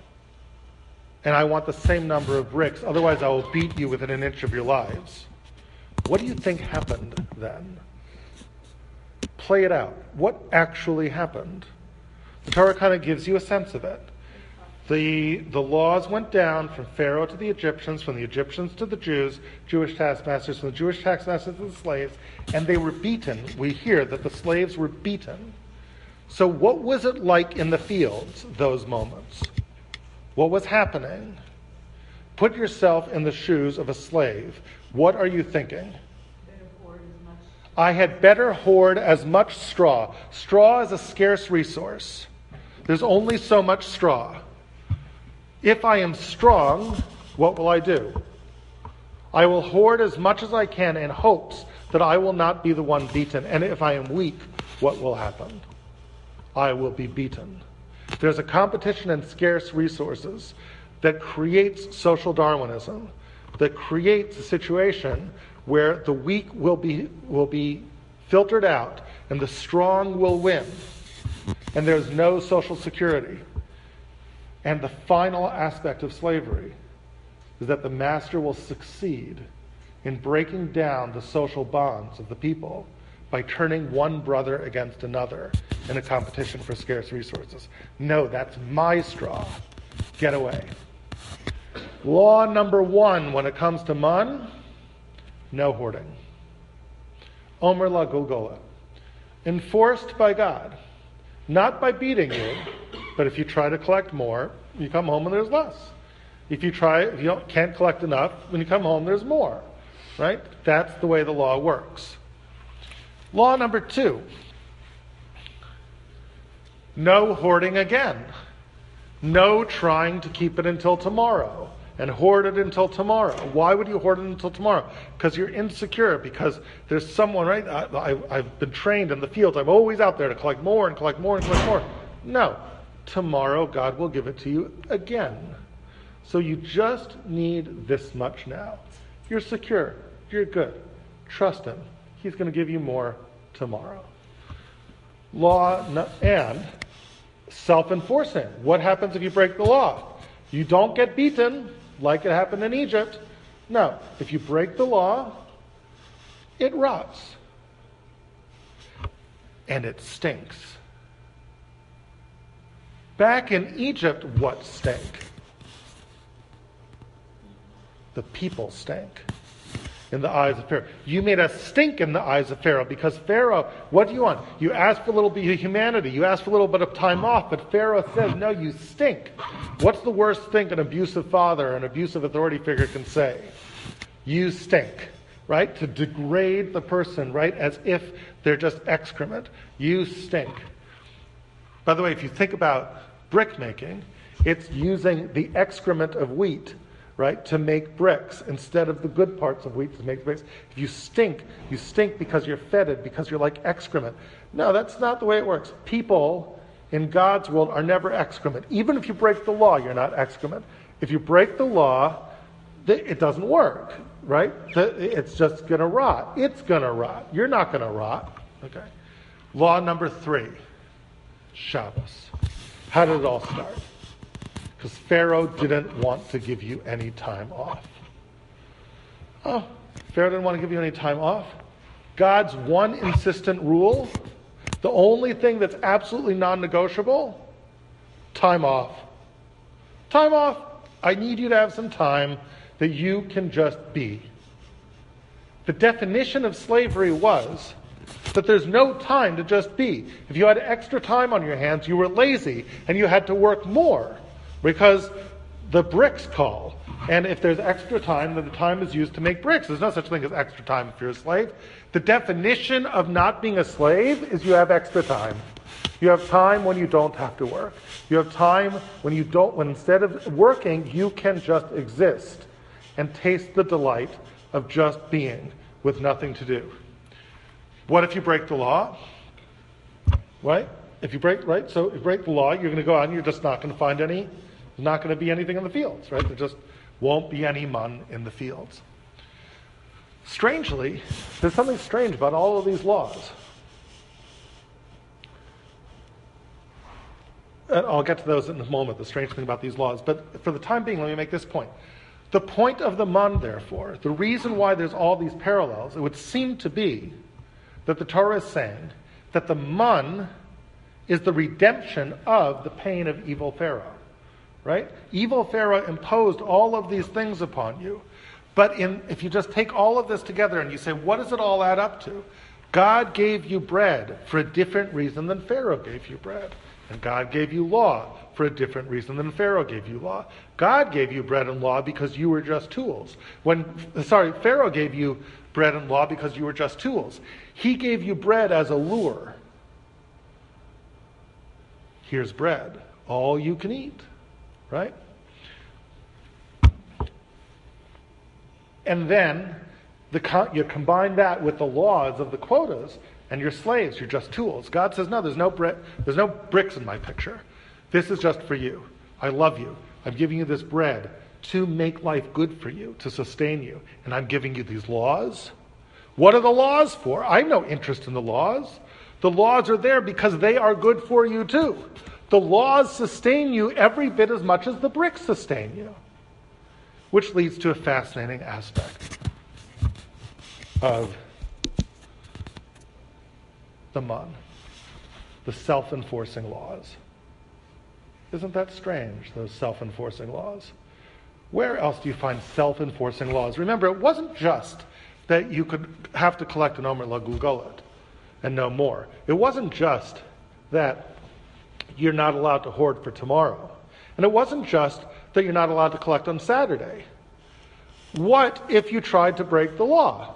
And I want the same number of bricks, otherwise, I will beat you within an inch of your lives. What do you think happened then? Play it out. What actually happened? The Torah kind of gives you a sense of it. The, the laws went down from Pharaoh to the Egyptians, from the Egyptians to the Jews, Jewish taskmasters, from the Jewish taskmasters to the slaves, and they were beaten. We hear that the slaves were beaten. So, what was it like in the fields, those moments? What was happening? Put yourself in the shoes of a slave. What are you thinking? I had better hoard as much straw. Straw is a scarce resource. There's only so much straw. If I am strong, what will I do? I will hoard as much as I can in hopes that I will not be the one beaten. And if I am weak, what will happen? I will be beaten. There's a competition in scarce resources that creates social Darwinism, that creates a situation where the weak will be, will be filtered out and the strong will win. And there's no social security. And the final aspect of slavery is that the master will succeed in breaking down the social bonds of the people by turning one brother against another in a competition for scarce resources. No, that's my straw. Get away. Law number one when it comes to man no hoarding. Omer la Golgola. Enforced by God. Not by beating you, but if you try to collect more, you come home and there's less. If you try, if you can't collect enough, when you come home, there's more. Right? That's the way the law works. Law number two no hoarding again. No trying to keep it until tomorrow and hoard it until tomorrow. Why would you hoard it until tomorrow? Because you're insecure, because there's someone, right? I, have been trained in the fields. I'm always out there to collect more and collect more and collect more. No. Tomorrow, God will give it to you again. So you just need this much now. You're secure. You're good. Trust Him. He's going to give you more tomorrow. Law and self enforcing. What happens if you break the law? You don't get beaten like it happened in Egypt. No. If you break the law, it rots. And it stinks. Back in Egypt, what stank? The people stank. In the eyes of Pharaoh. You made us stink in the eyes of Pharaoh because Pharaoh, what do you want? You ask for a little bit of humanity. You ask for a little bit of time off, but Pharaoh says, no, you stink. What's the worst thing an abusive father, an abusive authority figure can say? You stink, right? To degrade the person, right? As if they're just excrement. You stink. By the way, if you think about brick making, it's using the excrement of wheat right, to make bricks instead of the good parts of wheat to make bricks. If you stink, you stink because you're fetid, because you're like excrement. No, that's not the way it works. People in God's world are never excrement. Even if you break the law, you're not excrement. If you break the law, it doesn't work, right? It's just going to rot. It's going to rot. You're not going to rot. Okay. Law number three Shabbos. How did it all start? Because Pharaoh didn't want to give you any time off. Oh, Pharaoh didn't want to give you any time off. God's one insistent rule, the only thing that's absolutely non negotiable time off. Time off. I need you to have some time that you can just be. The definition of slavery was that there's no time to just be. If you had extra time on your hands, you were lazy and you had to work more because the bricks call. And if there's extra time, then the time is used to make bricks. There's no such thing as extra time if you're a slave. The definition of not being a slave is you have extra time. You have time when you don't have to work. You have time when you don't, when instead of working, you can just exist and taste the delight of just being with nothing to do. What if you break the law? Right? If you break, right? So if you break the law, you're going to go out and you're just not going to find any there's not going to be anything in the fields, right? There just won't be any mun in the fields. Strangely, there's something strange about all of these laws. And I'll get to those in a moment, the strange thing about these laws. But for the time being, let me make this point. The point of the mun, therefore, the reason why there's all these parallels, it would seem to be that the Torah is saying that the mun is the redemption of the pain of evil Pharaoh right? Evil Pharaoh imposed all of these things upon you. But in, if you just take all of this together and you say, what does it all add up to? God gave you bread for a different reason than Pharaoh gave you bread. And God gave you law for a different reason than Pharaoh gave you law. God gave you bread and law because you were just tools. When sorry, Pharaoh gave you bread and law because you were just tools. He gave you bread as a lure. Here's bread, all you can eat right? And then the, you combine that with the laws of the quotas, and you're slaves. You're just tools. God says, no, there's no, bre- there's no bricks in my picture. This is just for you. I love you. I'm giving you this bread to make life good for you, to sustain you. And I'm giving you these laws. What are the laws for? I have no interest in the laws. The laws are there because they are good for you too. The laws sustain you every bit as much as the bricks sustain you. Which leads to a fascinating aspect of the mun, the self enforcing laws. Isn't that strange, those self enforcing laws? Where else do you find self enforcing laws? Remember, it wasn't just that you could have to collect an Omer Lagugolet and no more. It wasn't just that you're not allowed to hoard for tomorrow. And it wasn't just that you're not allowed to collect on Saturday. What if you tried to break the law?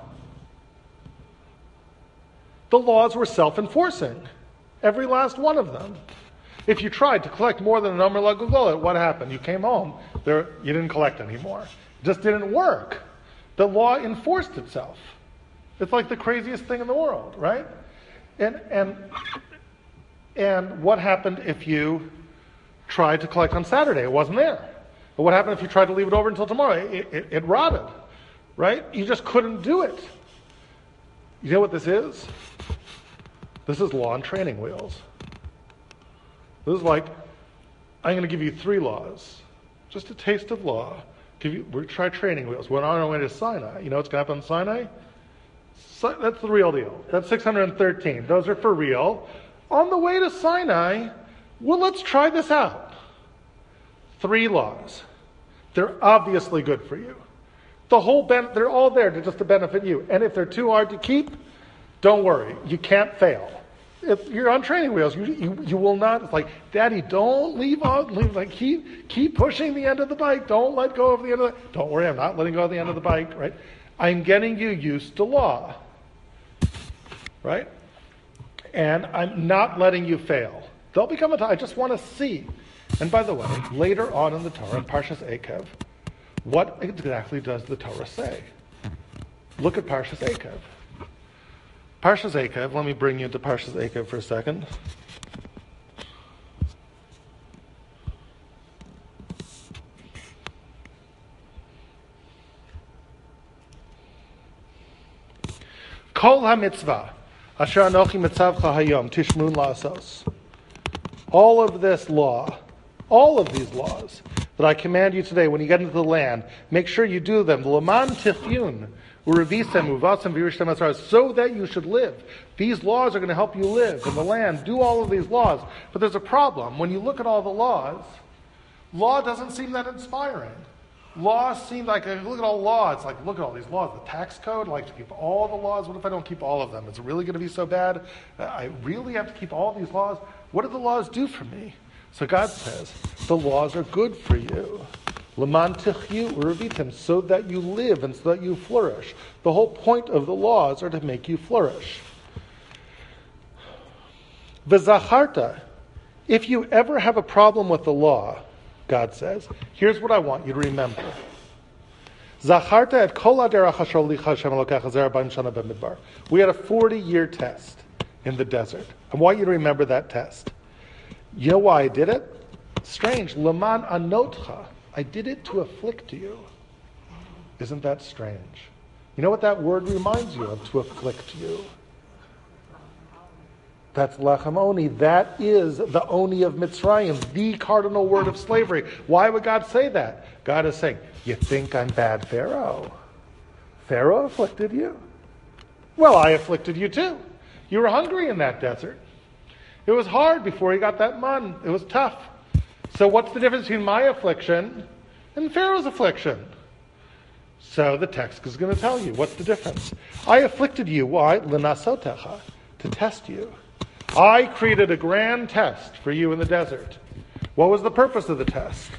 The laws were self enforcing, every last one of them. If you tried to collect more than a number like Google, what happened? You came home, there, you didn't collect anymore. It just didn't work. The law enforced itself. It's like the craziest thing in the world, right? And, and and what happened if you tried to collect on Saturday? It wasn't there. But what happened if you tried to leave it over until tomorrow? It, it, it rotted, right? You just couldn't do it. You know what this is? This is law and training wheels. This is like, I'm going to give you three laws, just a taste of law. Give you, we're try training wheels. We're on our way to Sinai. You know what's going to happen on Sinai? So, that's the real deal. That's 613. Those are for real on the way to Sinai, well, let's try this out. Three laws. They're obviously good for you. The whole ben- they're all there to just to benefit you. And if they're too hard to keep, don't worry, you can't fail. If you're on training wheels, you, you, you will not. It's like, Daddy, don't leave out. Leave, like keep keep pushing the end of the bike. Don't let go of the end of the. Don't worry, I'm not letting go of the end of the bike. Right? I'm getting you used to law. Right? And I'm not letting you fail. They'll become a. I just want to see. And by the way, later on in the Torah, in Parshas Eikev, what exactly does the Torah say? Look at Parshas Eikev. Parshas Eikev, let me bring you to Parshas Eikev for a second. Kol ha-mitzvah, asher anochi mitzavcha hayom, tishmun la'asos. All of this law, all of these laws that I command you today when you get into the land, make sure you do them. Laman tichyun, urevisem, uvasem, virishtem asar, so that you should live. These laws are going to help you live in the land. Do all of these laws. But there's a problem. When you look at all the laws, law doesn't seem that inspiring. Law seems like, look at all law. It's like, look at all these laws. The tax code, like to keep all the laws. What if I don't keep all of them? Is it really going to be so bad? Uh, I really have to keep all these laws? What do the laws do for me? So God says, the laws are good for you. Leman tichyu uravitim, so that you live and so that you flourish. The whole point of the laws are to make you flourish. V'zacharta, if you ever have a problem with the law, God says, here's what I want you to remember. We had a 40-year test in the desert. I want you to remember that test. You know why I did it? Strange. Laman anotcha. I did it to afflict you. Isn't that strange? You know what that word reminds you of? To afflict you. That's lechem oni. That is the oni of Mitzrayim, the cardinal word of slavery. Why would God say that? God is saying, You think I'm bad Pharaoh? Pharaoh afflicted you? Well, I afflicted you too. You were hungry in that desert. It was hard before you got that mun. It was tough. So, what's the difference between my affliction and Pharaoh's affliction? So, the text is going to tell you what's the difference. I afflicted you. Why? L'nasotecha, to test you. I created a grand test for you in the desert. What was the purpose of the test?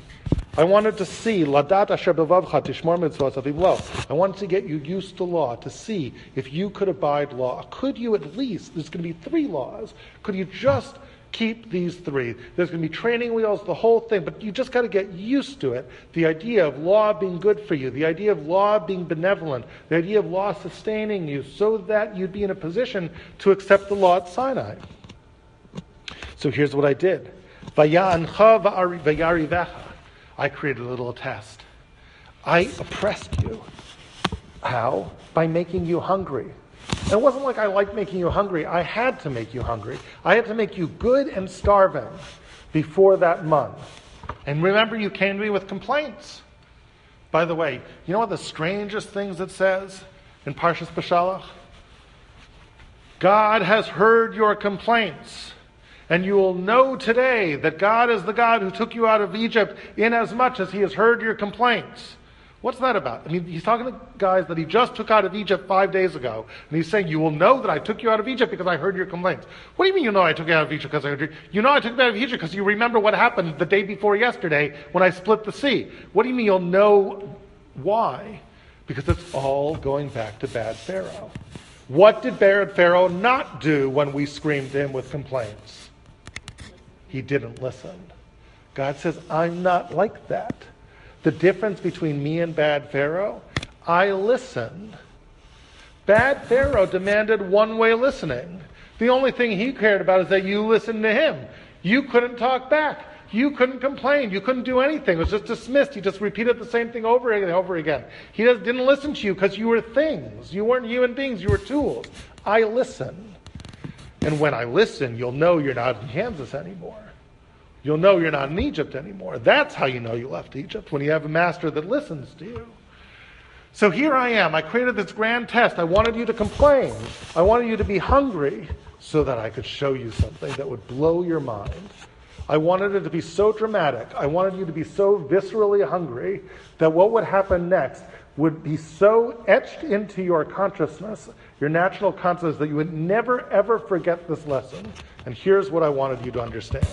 I wanted to see ladat asher bevavcha tishmor mitzvot. I wanted to get you used to law to see if you could abide law. Could you at least? There's going to be three laws. Could you just keep these three? There's going to be training wheels, the whole thing, but you just got to get used to it. The idea of law being good for you, the idea of law being benevolent, the idea of law sustaining you, so that you'd be in a position to accept the law at Sinai. So here's what I did. I created a little test. I oppressed you. How? By making you hungry. It wasn't like I liked making you hungry. I had to make you hungry. I had to make you good and starving before that month. And remember, you came to me with complaints. By the way, you know what the strangest things it says in Parshas Beshalach? God has heard your complaints. And you will know today that God is the God who took you out of Egypt inasmuch as he has heard your complaints. What's that about? I mean, he's talking to guys that he just took out of Egypt five days ago. And he's saying, You will know that I took you out of Egypt because I heard your complaints. What do you mean you know I took you out of Egypt because I heard your You know I took you out of Egypt because you remember what happened the day before yesterday when I split the sea. What do you mean you'll know why? Because it's all going back to bad Pharaoh. What did bad Pharaoh not do when we screamed to him with complaints? He didn't listen. God says, I'm not like that. The difference between me and bad Pharaoh, I listened. Bad Pharaoh demanded one way listening. The only thing he cared about is that you listened to him. You couldn't talk back. You couldn't complain. You couldn't do anything. It was just dismissed. He just repeated the same thing over and over again. He just didn't listen to you because you were things. You weren't human beings. You were tools. I listen. And when I listen, you'll know you're not in Kansas anymore. You'll know you're not in Egypt anymore. That's how you know you left Egypt, when you have a master that listens to you. So here I am. I created this grand test. I wanted you to complain. I wanted you to be hungry so that I could show you something that would blow your mind. I wanted it to be so dramatic. I wanted you to be so viscerally hungry that what would happen next would be so etched into your consciousness, your natural consciousness, that you would never ever forget this lesson. And here's what I wanted you to understand.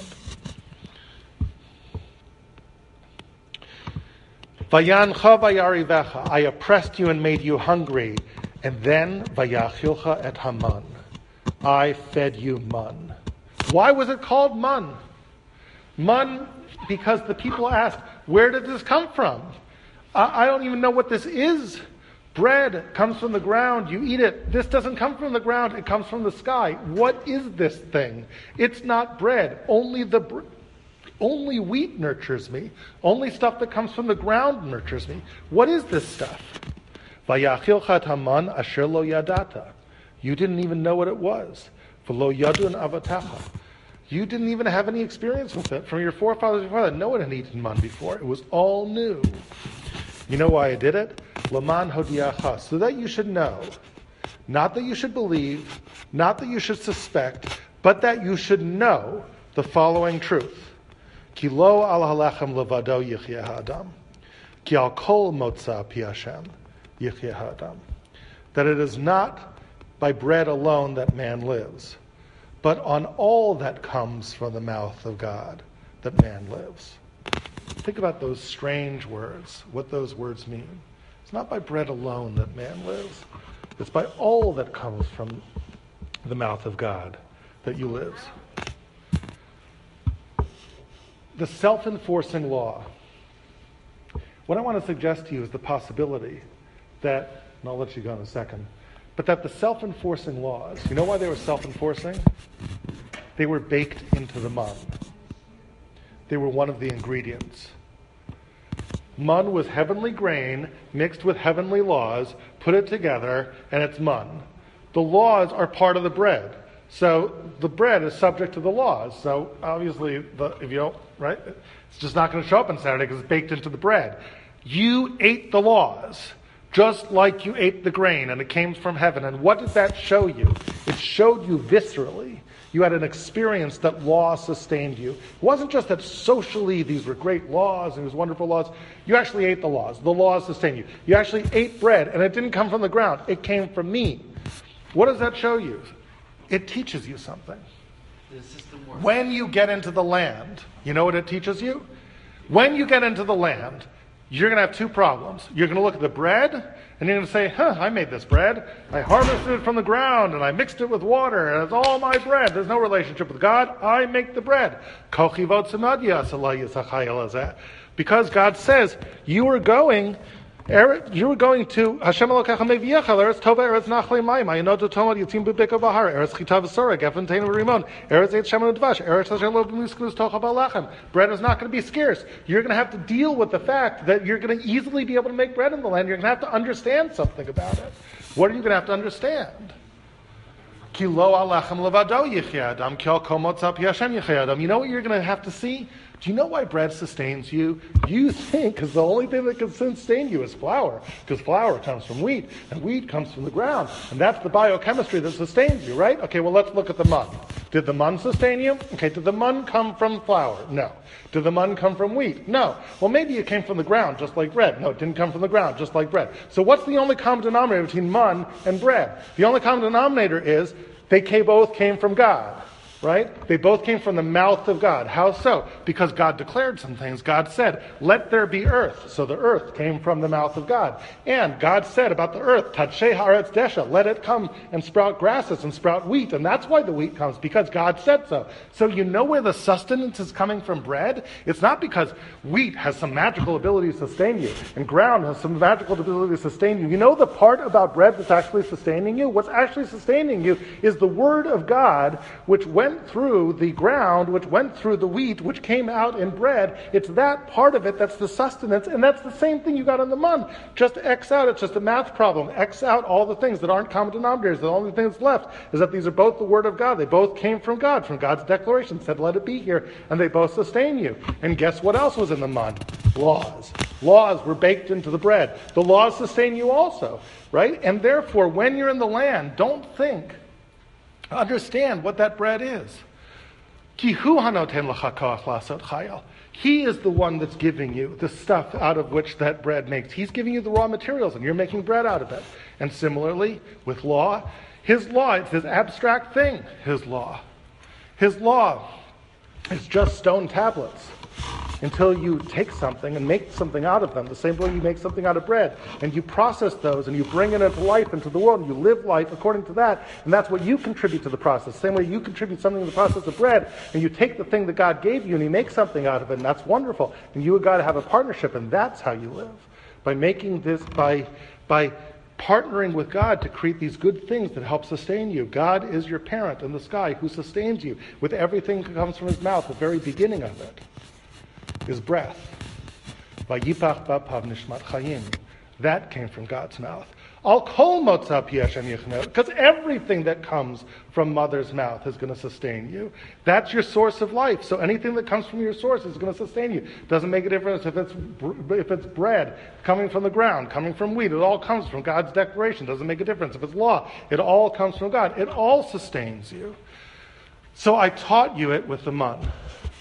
I oppressed you and made you hungry, and then vayachilcha et haman, I fed you man. Why was it called man? Man, because the people asked, where did this come from? I, I don't even know what this is. Bread comes from the ground, you eat it. This doesn't come from the ground, it comes from the sky. What is this thing? It's not bread. Only the only wheat nurtures me. Only stuff that comes from the ground nurtures me. What is this stuff? Asher lo yadata. You didn't even know what it was. V'lo yadun avatacha. You didn't even have any experience with it from your forefathers. Your father, no one had eaten man before. It was all new. You know why I did it? Laman hodiacha, so that you should know, not that you should believe, not that you should suspect, but that you should know the following truth. Ki lo al halechem levado yichya ha'adam. Ki al kol motza pi Hashem ha'adam. That it is not by bread alone that man lives, but on all that comes from the mouth of God that man lives. Think about those strange words, what those words mean. It's not by bread alone that man lives, it's by all that comes from the mouth of God that you live. The self enforcing law. What I want to suggest to you is the possibility that, and I'll let you go in a second, but that the self enforcing laws, you know why they were self enforcing? They were baked into the mun. They were one of the ingredients. Mun was heavenly grain mixed with heavenly laws, put it together, and it's mun. The laws are part of the bread. So the bread is subject to the laws. So obviously, the, if you don't, right, it's just not going to show up on Saturday because it's baked into the bread. You ate the laws just like you ate the grain and it came from heaven. And what did that show you? It showed you viscerally. You had an experience that law sustained you. It wasn't just that socially these were great laws and these wonderful laws. You actually ate the laws. The laws sustained you. You actually ate bread and it didn't come from the ground. It came from me. What does that show you? It teaches you something. The system works. When you get into the land, you know what it teaches you? When you get into the land, you're going to have two problems. You're going to look at the bread, and you're going to say, huh, I made this bread. I harvested it from the ground, and I mixed it with water, and it's all my bread. There's no relationship with God. I make the bread. Because God says, you are going you were going to Hashem Elokecha Meviyecha Eretz Tova Eretz Nachle Mayim Ayinot Tomad Yitzim Bebeka Bahar Eretz Chitav Sora Gefen Tein Rimon Eretz Eitz Shemen Dvash Eretz Asher Lo B'Miskus Tocha Balachem Bread is not going to be scarce. You're going to have to deal with the fact that you're going to easily be able to make bread in the land. You're going to have to understand something about it. What are you going to have to understand? You know what you're going to have to see? Do you know why bread sustains you? You think because the only thing that can sustain you is flour, because flour comes from wheat, and wheat comes from the ground, and that's the biochemistry that sustains you, right? Okay, well let's look at the mun. Did the mun sustain you? Okay, did the mun come from flour? No. Did the mun come from wheat? No. Well, maybe it came from the ground, just like bread. No, it didn't come from the ground, just like bread. So what's the only common denominator between mun and bread? The only common denominator is they both came from God right? They both came from the mouth of God. How so? Because God declared some things. God said, Let there be earth. So the earth came from the mouth of God. And God said about the earth, haaretz desha, let it come and sprout grasses and sprout wheat. And that's why the wheat comes, because God said so. So you know where the sustenance is coming from bread? It's not because wheat has some magical ability to sustain you, and ground has some magical ability to sustain you. You know the part about bread that's actually sustaining you? What's actually sustaining you is the word of God, which when went through the ground, which went through the wheat, which came out in bread. It's that part of it that's the sustenance, and that's the same thing you got in the mun. Just X out, it's just a math problem. X out all the things that aren't common denominators. The only thing that's left is that these are both the Word of God. They both came from God, from God's declaration, said, let it be here, and they both sustain you. And guess what else was in the mun? Laws. Laws were baked into the bread. The laws sustain you also, right? And therefore, when you're in the land, don't think Understand what that bread is. He is the one that's giving you the stuff out of which that bread makes. He's giving you the raw materials, and you're making bread out of it. And similarly, with law, his law, it's this abstract thing, his law. His law is just stone tablets until you take something and make something out of them, the same way you make something out of bread. And you process those and you bring it into life, into the world, and you live life according to that. And that's what you contribute to the process. Same way you contribute something to the process of bread, and you take the thing that God gave you and you make something out of it, and that's wonderful. And you and God have a partnership, and that's how you live. By making this, by, by partnering with God to create these good things that help sustain you. God is your parent in the sky who sustains you with everything that comes from his mouth, the very beginning of it is breath. Nishmat chayim. That came from God's mouth. Al kol because everything that comes from mother's mouth is going to sustain you. That's your source of life. So anything that comes from your source is going to sustain you. Doesn't make a difference if it's if it's bread coming from the ground, coming from wheat. It all comes from God's declaration. Doesn't make a difference if it's law. It all comes from God. It all sustains you. So I taught you it with the mun.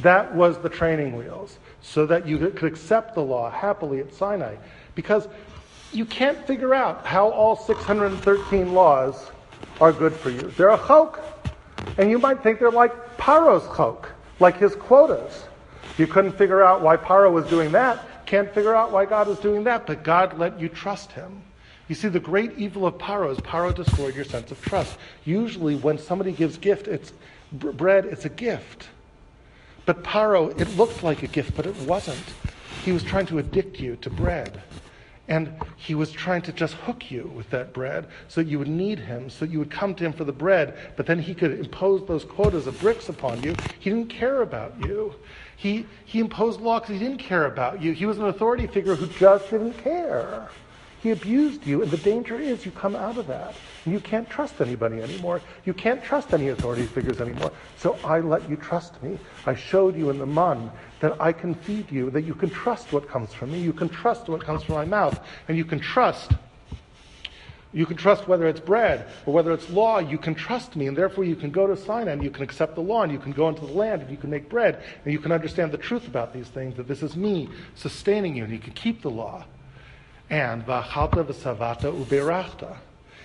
That was the training wheels so that you could accept the law happily at Sinai. Because you can't figure out how all 613 laws are good for you. They're a chok. And you might think they're like Paro's chok, like his quotas. You couldn't figure out why Paro was doing that, can't figure out why God was doing that, but God let you trust him. You see, the great evil of Paro is Paro destroyed your sense of trust. Usually, when somebody gives gift, it's bread, it's a gift. But Paro, it looked like a gift, but it wasn't. He was trying to addict you to bread. And he was trying to just hook you with that bread so that you would need him, so that you would come to him for the bread, but then he could impose those quotas of bricks upon you. He didn't care about you. He, he imposed law because he didn't care about you. He was an authority figure who just didn't care. He abused you, and the danger is you come out of that. And you can't trust anybody anymore. You can't trust any authority figures anymore. So I let you trust me. I showed you in the mun that I can feed you, that you can trust what comes from me. You can trust what comes from my mouth. And you can trust. You can trust whether it's bread or whether it's law. You can trust me, and therefore you can go to Sinai and you can accept the law, and you can go into the land and you can make bread, and you can understand the truth about these things, that this is me sustaining you, and you can keep the law and v'achalta v'savata uberachta.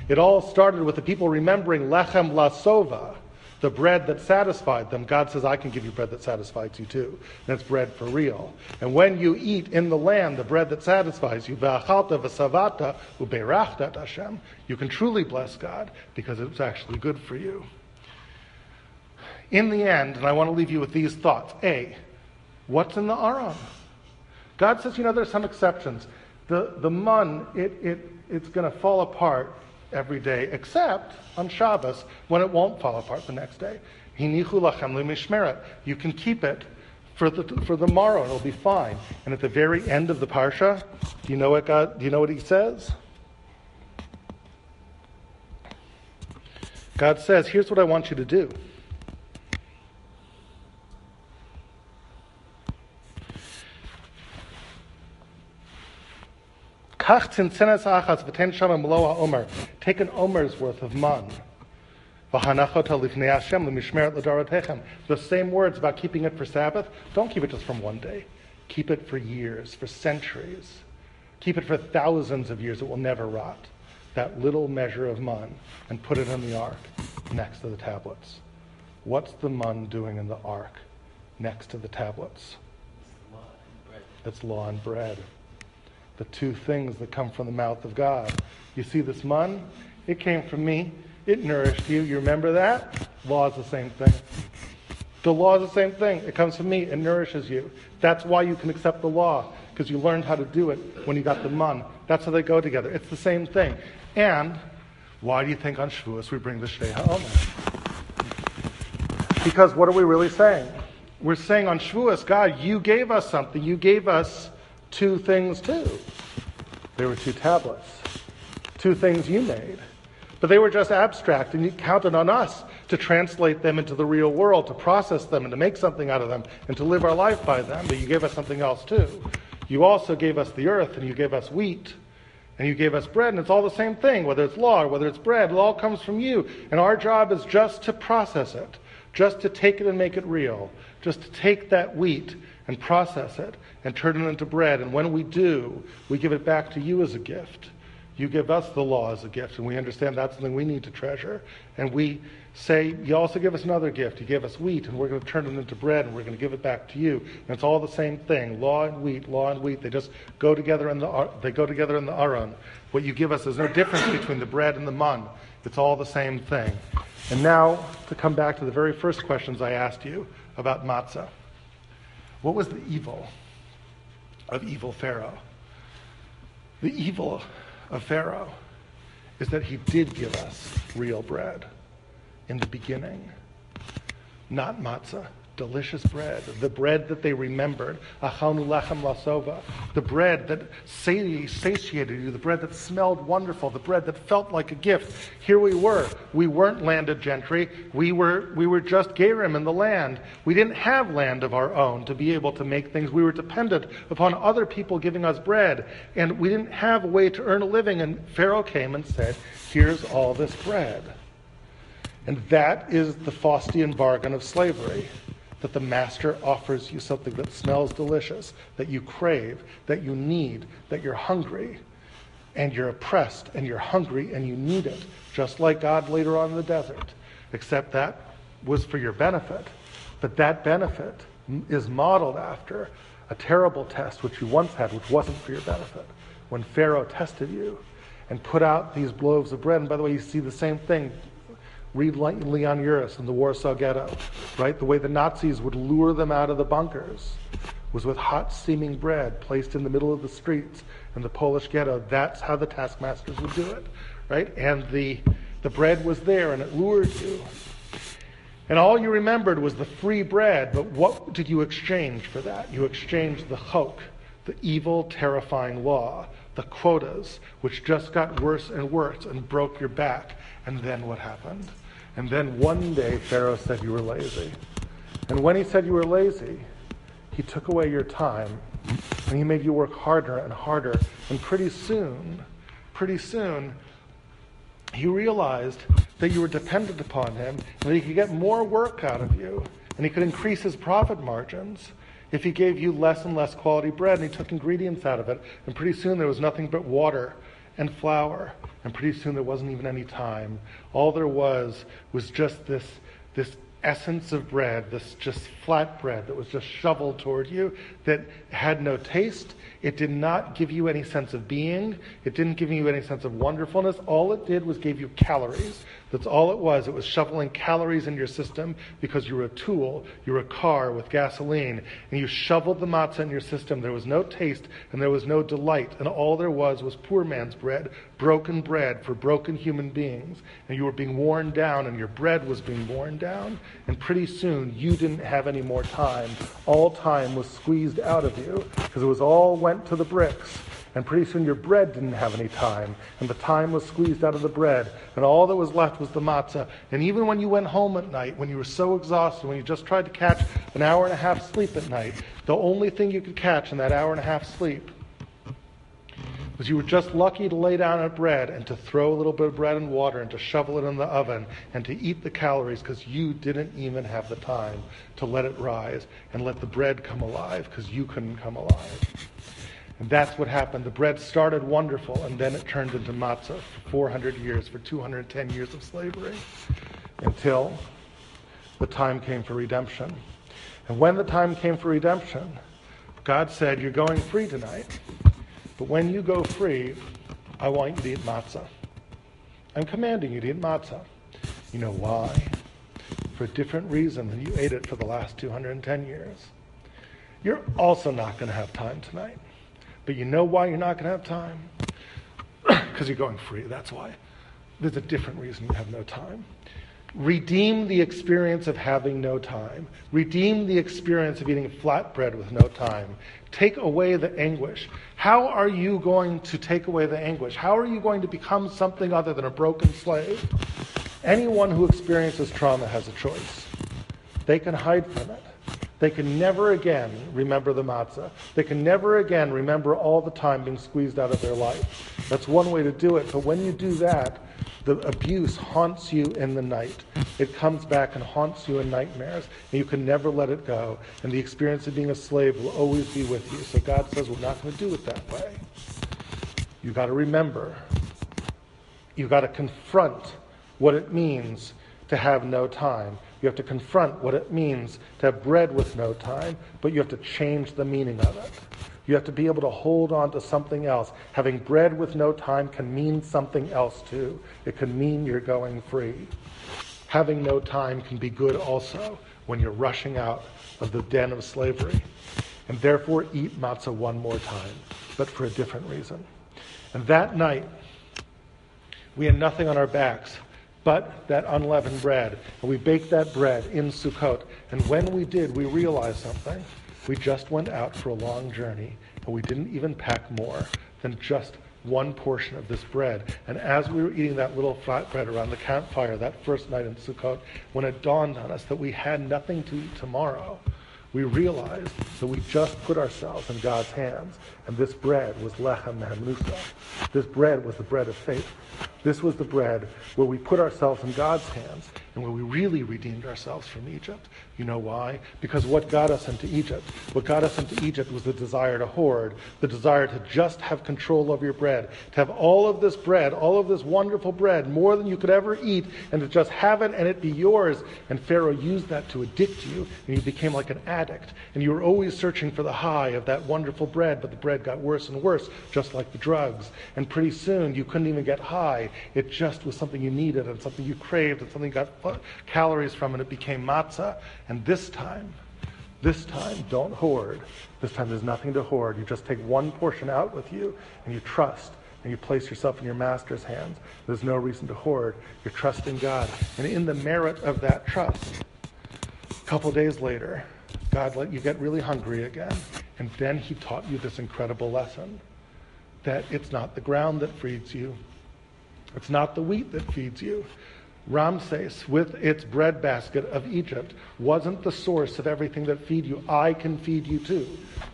It all started with the people remembering lechem lasova, the bread that satisfied them. God says, I can give you bread that satisfies you too. That's bread for real. And when you eat in the land the bread that satisfies you, v'achalta v'savata uberachta Hashem, you can truly bless God because it's actually good for you. In the end, and I want to leave you with these thoughts. A, what's in the Aron? God says, you know, there's some exceptions. The, the mun, it, it, it's going to fall apart every day, except on Shabbos when it won't fall apart the next day. You can keep it for the, for the morrow and it'll be fine. And at the very end of the Parsha, do you know what God, do you know what he says? God says, here's what I want you to do. Take an omer's worth of man. The same words about keeping it for Sabbath, don't keep it just from one day. Keep it for years, for centuries. Keep it for thousands of years. It will never rot. That little measure of mun and put it in the ark next to the tablets. What's the mun doing in the ark next to the tablets? It's law and bread the two things that come from the mouth of God. You see this mun? It came from me. It nourished you. You remember that? Law is the same thing. The law is the same thing. It comes from me. It nourishes you. That's why you can accept the law, because you learned how to do it when you got the mun. That's how they go together. It's the same thing. And why do you think on Shavuos we bring the HaOmer? Because what are we really saying? We're saying on Shavuos, God, you gave us something. You gave us two things too. There were two tablets, two things you made. But they were just abstract, and you counted on us to translate them into the real world, to process them, and to make something out of them, and to live our life by them. But you gave us something else too. You also gave us the earth, and you gave us wheat, and you gave us bread, and it's all the same thing, whether it's law or whether it's bread, it all comes from you. And our job is just to process it, just to take it and make it real, just to take that wheat and process it and turn it into bread. And when we do, we give it back to you as a gift. You give us the law as a gift, and we understand that's something we need to treasure. And we say, You also give us another gift. You give us wheat, and we're going to turn it into bread, and we're going to give it back to you. And it's all the same thing law and wheat, law and wheat. They just go together in the, they go together in the aron. What you give us, there's no difference between the bread and the mun. It's all the same thing. And now, to come back to the very first questions I asked you about matzah. What was the evil of evil Pharaoh? The evil of Pharaoh is that he did give us real bread in the beginning, not matzah delicious bread, the bread that they remembered, lasova, the bread that satiated you, the bread that smelled wonderful, the bread that felt like a gift. Here we were. We weren't landed gentry. We were, we were just Gerim in the land. We didn't have land of our own to be able to make things. We were dependent upon other people giving us bread, and we didn't have a way to earn a living. And Pharaoh came and said, Here's all this bread. And that is the Faustian bargain of slavery that the master offers you something that smells delicious, that you crave, that you need, that you're hungry, and you're oppressed, and you're hungry, and you need it, just like God later on in the desert. Except that was for your benefit. But that benefit is modeled after a terrible test which you once had, which wasn't for your benefit. When Pharaoh tested you and put out these loaves of bread, and by the way, you see the same thing Read Leon Uris in the Warsaw Ghetto, right? The way the Nazis would lure them out of the bunkers was with hot steaming bread placed in the middle of the streets in the Polish ghetto. That's how the taskmasters would do it, right? And the, the bread was there and it lured you. And all you remembered was the free bread, but what did you exchange for that? You exchanged the chok, the evil, terrifying law, the quotas, which just got worse and worse and broke your back. And then what happened? And then one day Pharaoh said you were lazy. And when he said you were lazy, he took away your time and he made you work harder and harder. And pretty soon, pretty soon, he realized that you were dependent upon him and that he could get more work out of you and he could increase his profit margins if he gave you less and less quality bread and he took ingredients out of it. And pretty soon there was nothing but water and flour. And pretty soon there wasn't even any time. All there was was just this, this essence of bread, this just flat bread that was just shoveled toward you, that had no taste. It did not give you any sense of being. It didn't give you any sense of wonderfulness. All it did was give you calories. That's all it was. It was shoveling calories in your system because you were a tool, you were a car with gasoline, and you shoveled the matzah in your system. There was no taste and there was no delight, and all there was was poor man's bread, broken bread for broken human beings. And you were being worn down, and your bread was being worn down, and pretty soon you didn't have any more time. All time was squeezed out of you because it was all went to the bricks. And pretty soon your bread didn't have any time, and the time was squeezed out of the bread, and all that was left was the matzah. And even when you went home at night, when you were so exhausted, when you just tried to catch an hour and a half sleep at night, the only thing you could catch in that hour and a half sleep was you were just lucky to lay down at bread and to throw a little bit of bread and water and to shovel it in the oven and to eat the calories because you didn't even have the time to let it rise and let the bread come alive because you couldn't come alive. And that's what happened. The bread started wonderful, and then it turned into matzah for 400 years, for 210 years of slavery, until the time came for redemption. And when the time came for redemption, God said, You're going free tonight. But when you go free, I want you to eat matzah. I'm commanding you to eat matzah. You know why? For a different reason than you ate it for the last 210 years. You're also not going to have time tonight. But you know why you're not going to have time? Because you're going free, that's why. There's a different reason you have no time. Redeem the experience of having no time. Redeem the experience of eating flatbread with no time. Take away the anguish. How are you going to take away the anguish? How are you going to become something other than a broken slave? Anyone who experiences trauma has a choice. They can hide from it. They can never again remember the matzah. They can never again remember all the time being squeezed out of their life. That's one way to do it. But when you do that, the abuse haunts you in the night. it comes back and haunts you in nightmares, and you can never let it go. And the experience of being a slave will always be with you. So God says, we're not going to do it that way. You've got to remember. You've got to confront what it means to have no time. You have to confront what it means to have bread with no time, but you have to change the meaning of it. You have to be able to hold on to something else. Having bread with no time can mean something else too. It can mean you're going free. Having no time can be good also when you're rushing out of the den of slavery. And therefore, eat matzah one more time, but for a different reason. And that night, we had nothing on our backs but that unleavened bread. And we baked that bread in Sukkot. And when we did, we realized something. We just went out for a long journey, and we didn't even pack more than just one portion of this bread. And as we were eating that little flatbread around the campfire that first night in Sukkot, when it dawned on us that we had nothing to eat tomorrow, we realized that we just put ourselves in God's hands. And this bread was lechem mehanusa. This bread was the bread of faith. This was the bread where we put ourselves in God's hands and where we really redeemed ourselves from Egypt. You know why? Because what got us into Egypt, what got us into Egypt was the desire to hoard, the desire to just have control of your bread, to have all of this bread, all of this wonderful bread, more than you could ever eat, and to just have it and it be yours. And Pharaoh used that to addict you, and you became like an addict. And you were always searching for the high of that wonderful bread, but the bread got worse and worse, just like the drugs. And pretty soon you couldn't even get high. It just was something you needed and something you craved and something you got calories from, and it became matzah. And this time, this time, don't hoard. This time, there's nothing to hoard. You just take one portion out with you, and you trust, and you place yourself in your master's hands. There's no reason to hoard. You're trusting God. And in the merit of that trust, a couple days later, God let you get really hungry again. And then he taught you this incredible lesson that it's not the ground that feeds you, it's not the wheat that feeds you. Ramses, with its breadbasket of Egypt, wasn't the source of everything that feed you. I can feed you too.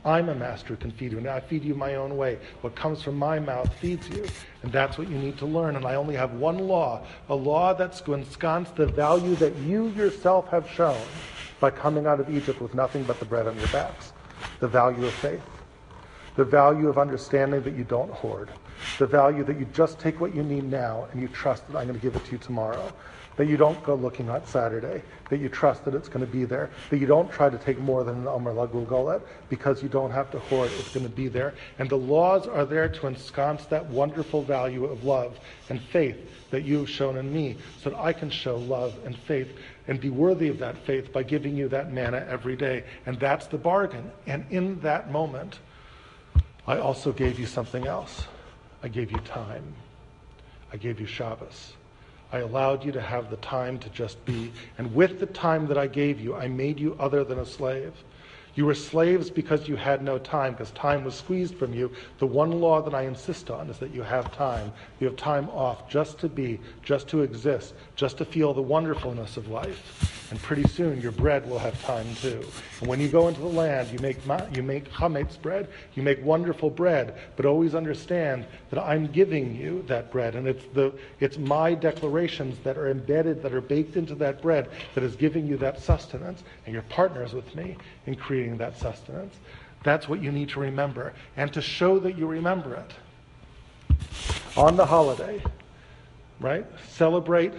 I'm a master who can feed you, and I feed you my own way. What comes from my mouth feeds you. And that's what you need to learn. And I only have one law, a law that's to ensconce the value that you yourself have shown by coming out of Egypt with nothing but the bread on your backs. The value of faith. The value of understanding that you don't hoard the value that you just take what you need now and you trust that I'm going to give it to you tomorrow. That you don't go looking on Saturday. That you trust that it's going to be there. That you don't try to take more than an Omer Lagulgolet because you don't have to hoard. It's going to be there. And the laws are there to ensconce that wonderful value of love and faith that you have shown in me so that I can show love and faith and be worthy of that faith by giving you that manna every day. And that's the bargain. And in that moment, I also gave you something else. I gave you time. I gave you Shabbos. I allowed you to have the time to just be. And with the time that I gave you, I made you other than a slave. You were slaves because you had no time, because time was squeezed from you. The one law that I insist on is that you have time. You have time off just to be, just to exist, just to feel the wonderfulness of life. And pretty soon your bread will have time too. And when you go into the land, you make, you make chametz bread, you make wonderful bread, but always understand that I'm giving you that bread. And it's, the, it's my declarations that are embedded, that are baked into that bread, that is giving you that sustenance. And you're partners with me in creating that sustenance. That's what you need to remember. And to show that you remember it. On the holiday, right? Celebrate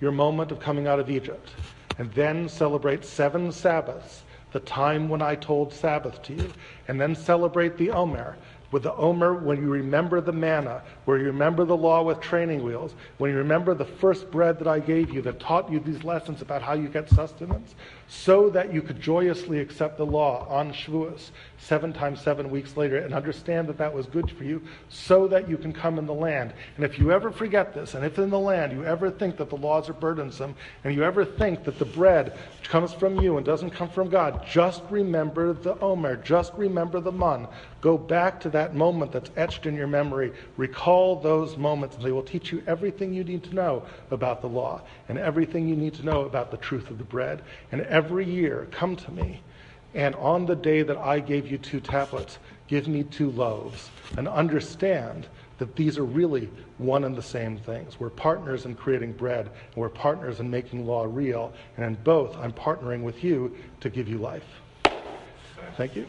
your moment of coming out of Egypt and then celebrate seven Sabbaths, the time when I told Sabbath to you, and then celebrate the Omer, with the Omer, when you remember the manna, where you remember the law with training wheels, when you remember the first bread that I gave you that taught you these lessons about how you get sustenance, so that you could joyously accept the law on Shavuos, seven times seven weeks later, and understand that that was good for you, so that you can come in the land. And if you ever forget this, and if in the land you ever think that the laws are burdensome, and you ever think that the bread comes from you and doesn't come from God, just remember the Omer, just remember the Man. Go back to that moment that's etched in your memory. Recall those moments, and they will teach you everything you need to know about the law and everything you need to know about the truth of the bread. And every year, come to me and on the day that I gave you two tablets, give me two loaves, and understand that these are really one and the same things. We're partners in creating bread, and we're partners in making law real, and in both, I'm partnering with you to give you life. Thank you.